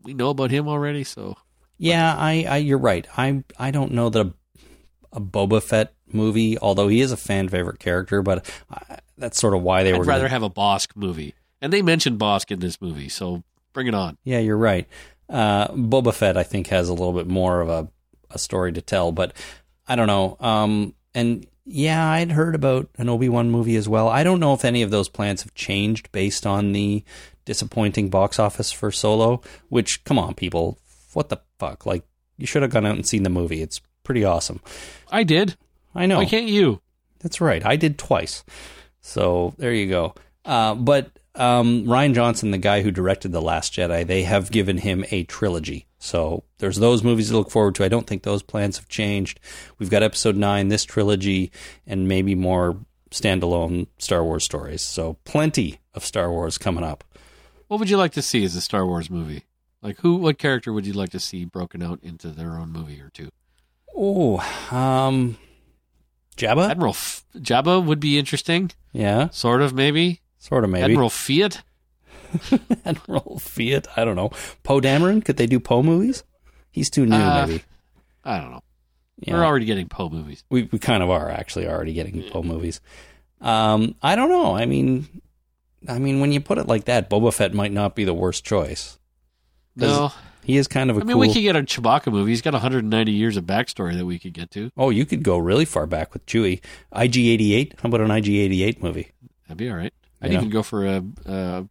we know about him already, so
Yeah, I, I you're right. I I don't know that a, a Boba Fett movie, although he is a fan favorite character, but I, that's sort of why they
I'd
were.
rather
gonna-
have a Bossk movie. And they mentioned Bossk in this movie, so bring it on.
yeah, you're right. Uh, Boba Fett, I think, has a little bit more of a a story to tell, but I don't know. Um, and yeah, I'd heard about an Obi Wan movie as well. I don't know if any of those plans have changed based on the disappointing box office for Solo. Which, come on, people, what the fuck? Like, you should have gone out and seen the movie. It's pretty awesome.
I did.
I know.
Why can't you?
That's right. I did twice. So there you go. Uh, but um, Rian Johnson, the guy who directed The Last Jedi, they have given him a trilogy. So there's those movies to look forward to. I don't think those plans have changed. We've got Episode Nine, this trilogy, and maybe more standalone Star Wars stories. So plenty of Star Wars coming up.
What would you like to see as a Star Wars movie? Like who? What character would you like to see broken out into their own movie or two?
Oh, um, Jabba.
Admiral F- Jabba would be interesting,
Yeah,
sort of maybe.
sort of maybe.
Admiral Fiat.
Admiral Fiat. I don't know. Poe Dameron. Could they do Poe movies? He's too new,
Uh,
maybe.
I don't know.
Yeah.
We're already getting Poe movies.
we we kind of are actually already getting Poe movies. Um, I don't know. I mean, I mean, when you put it like that, Boba Fett might not be the worst choice.
No,
He is kind of a
I mean
cool.
we could get a Chewbacca movie. He's got 190 years of backstory that we could get to.
oh, you could go really far back with Chewie. IG88. How about an IG88 movie?
That'd be all right. I'd even go for a, a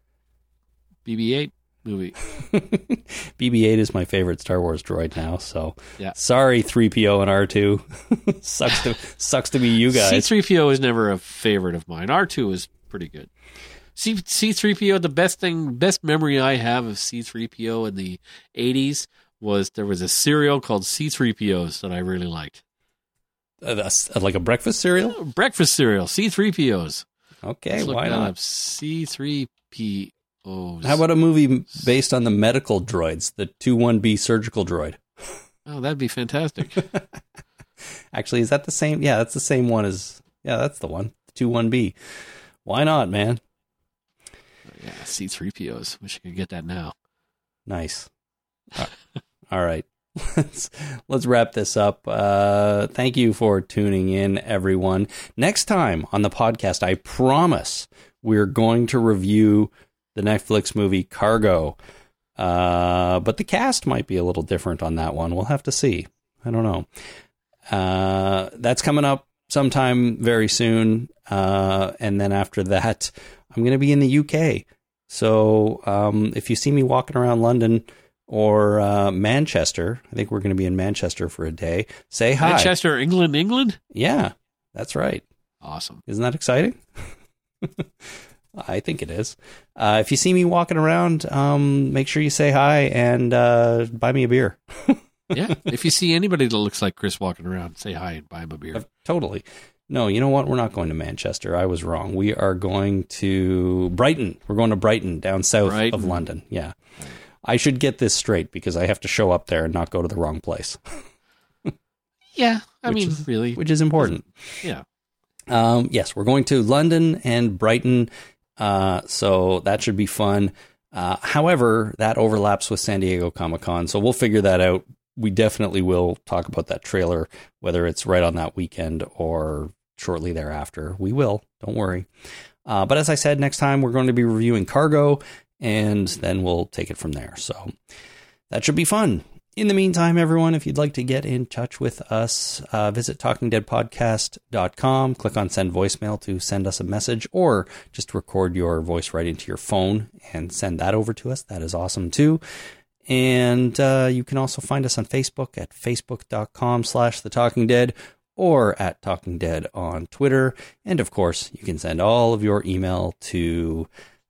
BB-8 movie.
BB-8 is my favorite Star Wars droid now. So
Yeah.
sorry, 3PO and R2. sucks to sucks to be you guys.
C3PO was never a favorite of mine. R2 is pretty good. C C3PO, the best thing, best memory I have of C3PO in the 80s was there was a cereal called C3POs that I really liked.
Uh, like a breakfast cereal.
Breakfast cereal, C3POs.
Okay,
Let's
why not?
C3POs.
How about a movie based on the medical droids, the two one B surgical droid?
Oh, that'd be fantastic.
Actually, is that the same? Yeah, that's the same one as. Yeah, that's the one. 21B. Why not, man?
Yeah, C3POs. Wish you could get that now.
Nice. Uh, All right. Let's let's wrap this up. Uh, thank you for tuning in, everyone. Next time on the podcast, I promise we're going to review the Netflix movie Cargo. Uh, but the cast might be a little different on that one. We'll have to see. I don't know. Uh, that's coming up sometime very soon. Uh, and then after that, I'm going to be in the UK. So um, if you see me walking around London or uh, Manchester, I think we're going to be in Manchester for a day. Say hi.
Manchester, England, England?
Yeah, that's right.
Awesome.
Isn't that exciting? I think it is. Uh, if you see me walking around, um, make sure you say hi and uh, buy me a beer.
Yeah. if you see anybody that looks like Chris walking around, say hi and buy him a beer.
Uh, Totally. No, you know what? We're not going to Manchester. I was wrong. We are going to Brighton. We're going to Brighton down south
Brighton.
of London. Yeah. I should get this straight because I have to show up there and not go to the wrong place,
Yeah. I
Which
mean,
is-
really.
which is important.
Yeah.
Um, yes, we're going to London and Brighton, uh, so that should be fun. Uh, however, that overlaps with San Diego Comic Con, so we'll figure that out. We definitely will talk about that trailer, whether it's right on that weekend or shortly thereafter. We will, don't worry. Uh, but as I said, next time we're going to be reviewing Cargo, and then we'll take it from there. So that should be fun. In the meantime, everyone, if you'd like to get in touch with us, uh, visit talkingdeadpodcast.com. Click on send voicemail to send us a message or just record your voice right into your phone and send that over to us. That is awesome too. And uh, you can also find us on Facebook at facebook.com slash the talking dead or at talking dead on Twitter. And of course, you can send all of your email to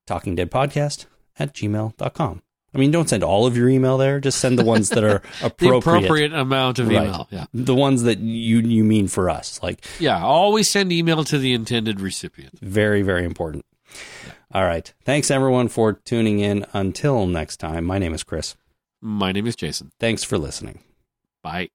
talkingdeadpodcast at gmail.com. I mean, don't send all of your email there. Just send the ones that are
The
appropriate.
appropriate amount of
Right.
email. Yeah.
The ones that you you mean for us, like
Yeah. Always send email to the intended recipient.
very very important. All right, thanks everyone for tuning in. Until next time, my name is Chris.
My name is Jason.
Thanks for listening.
Bye.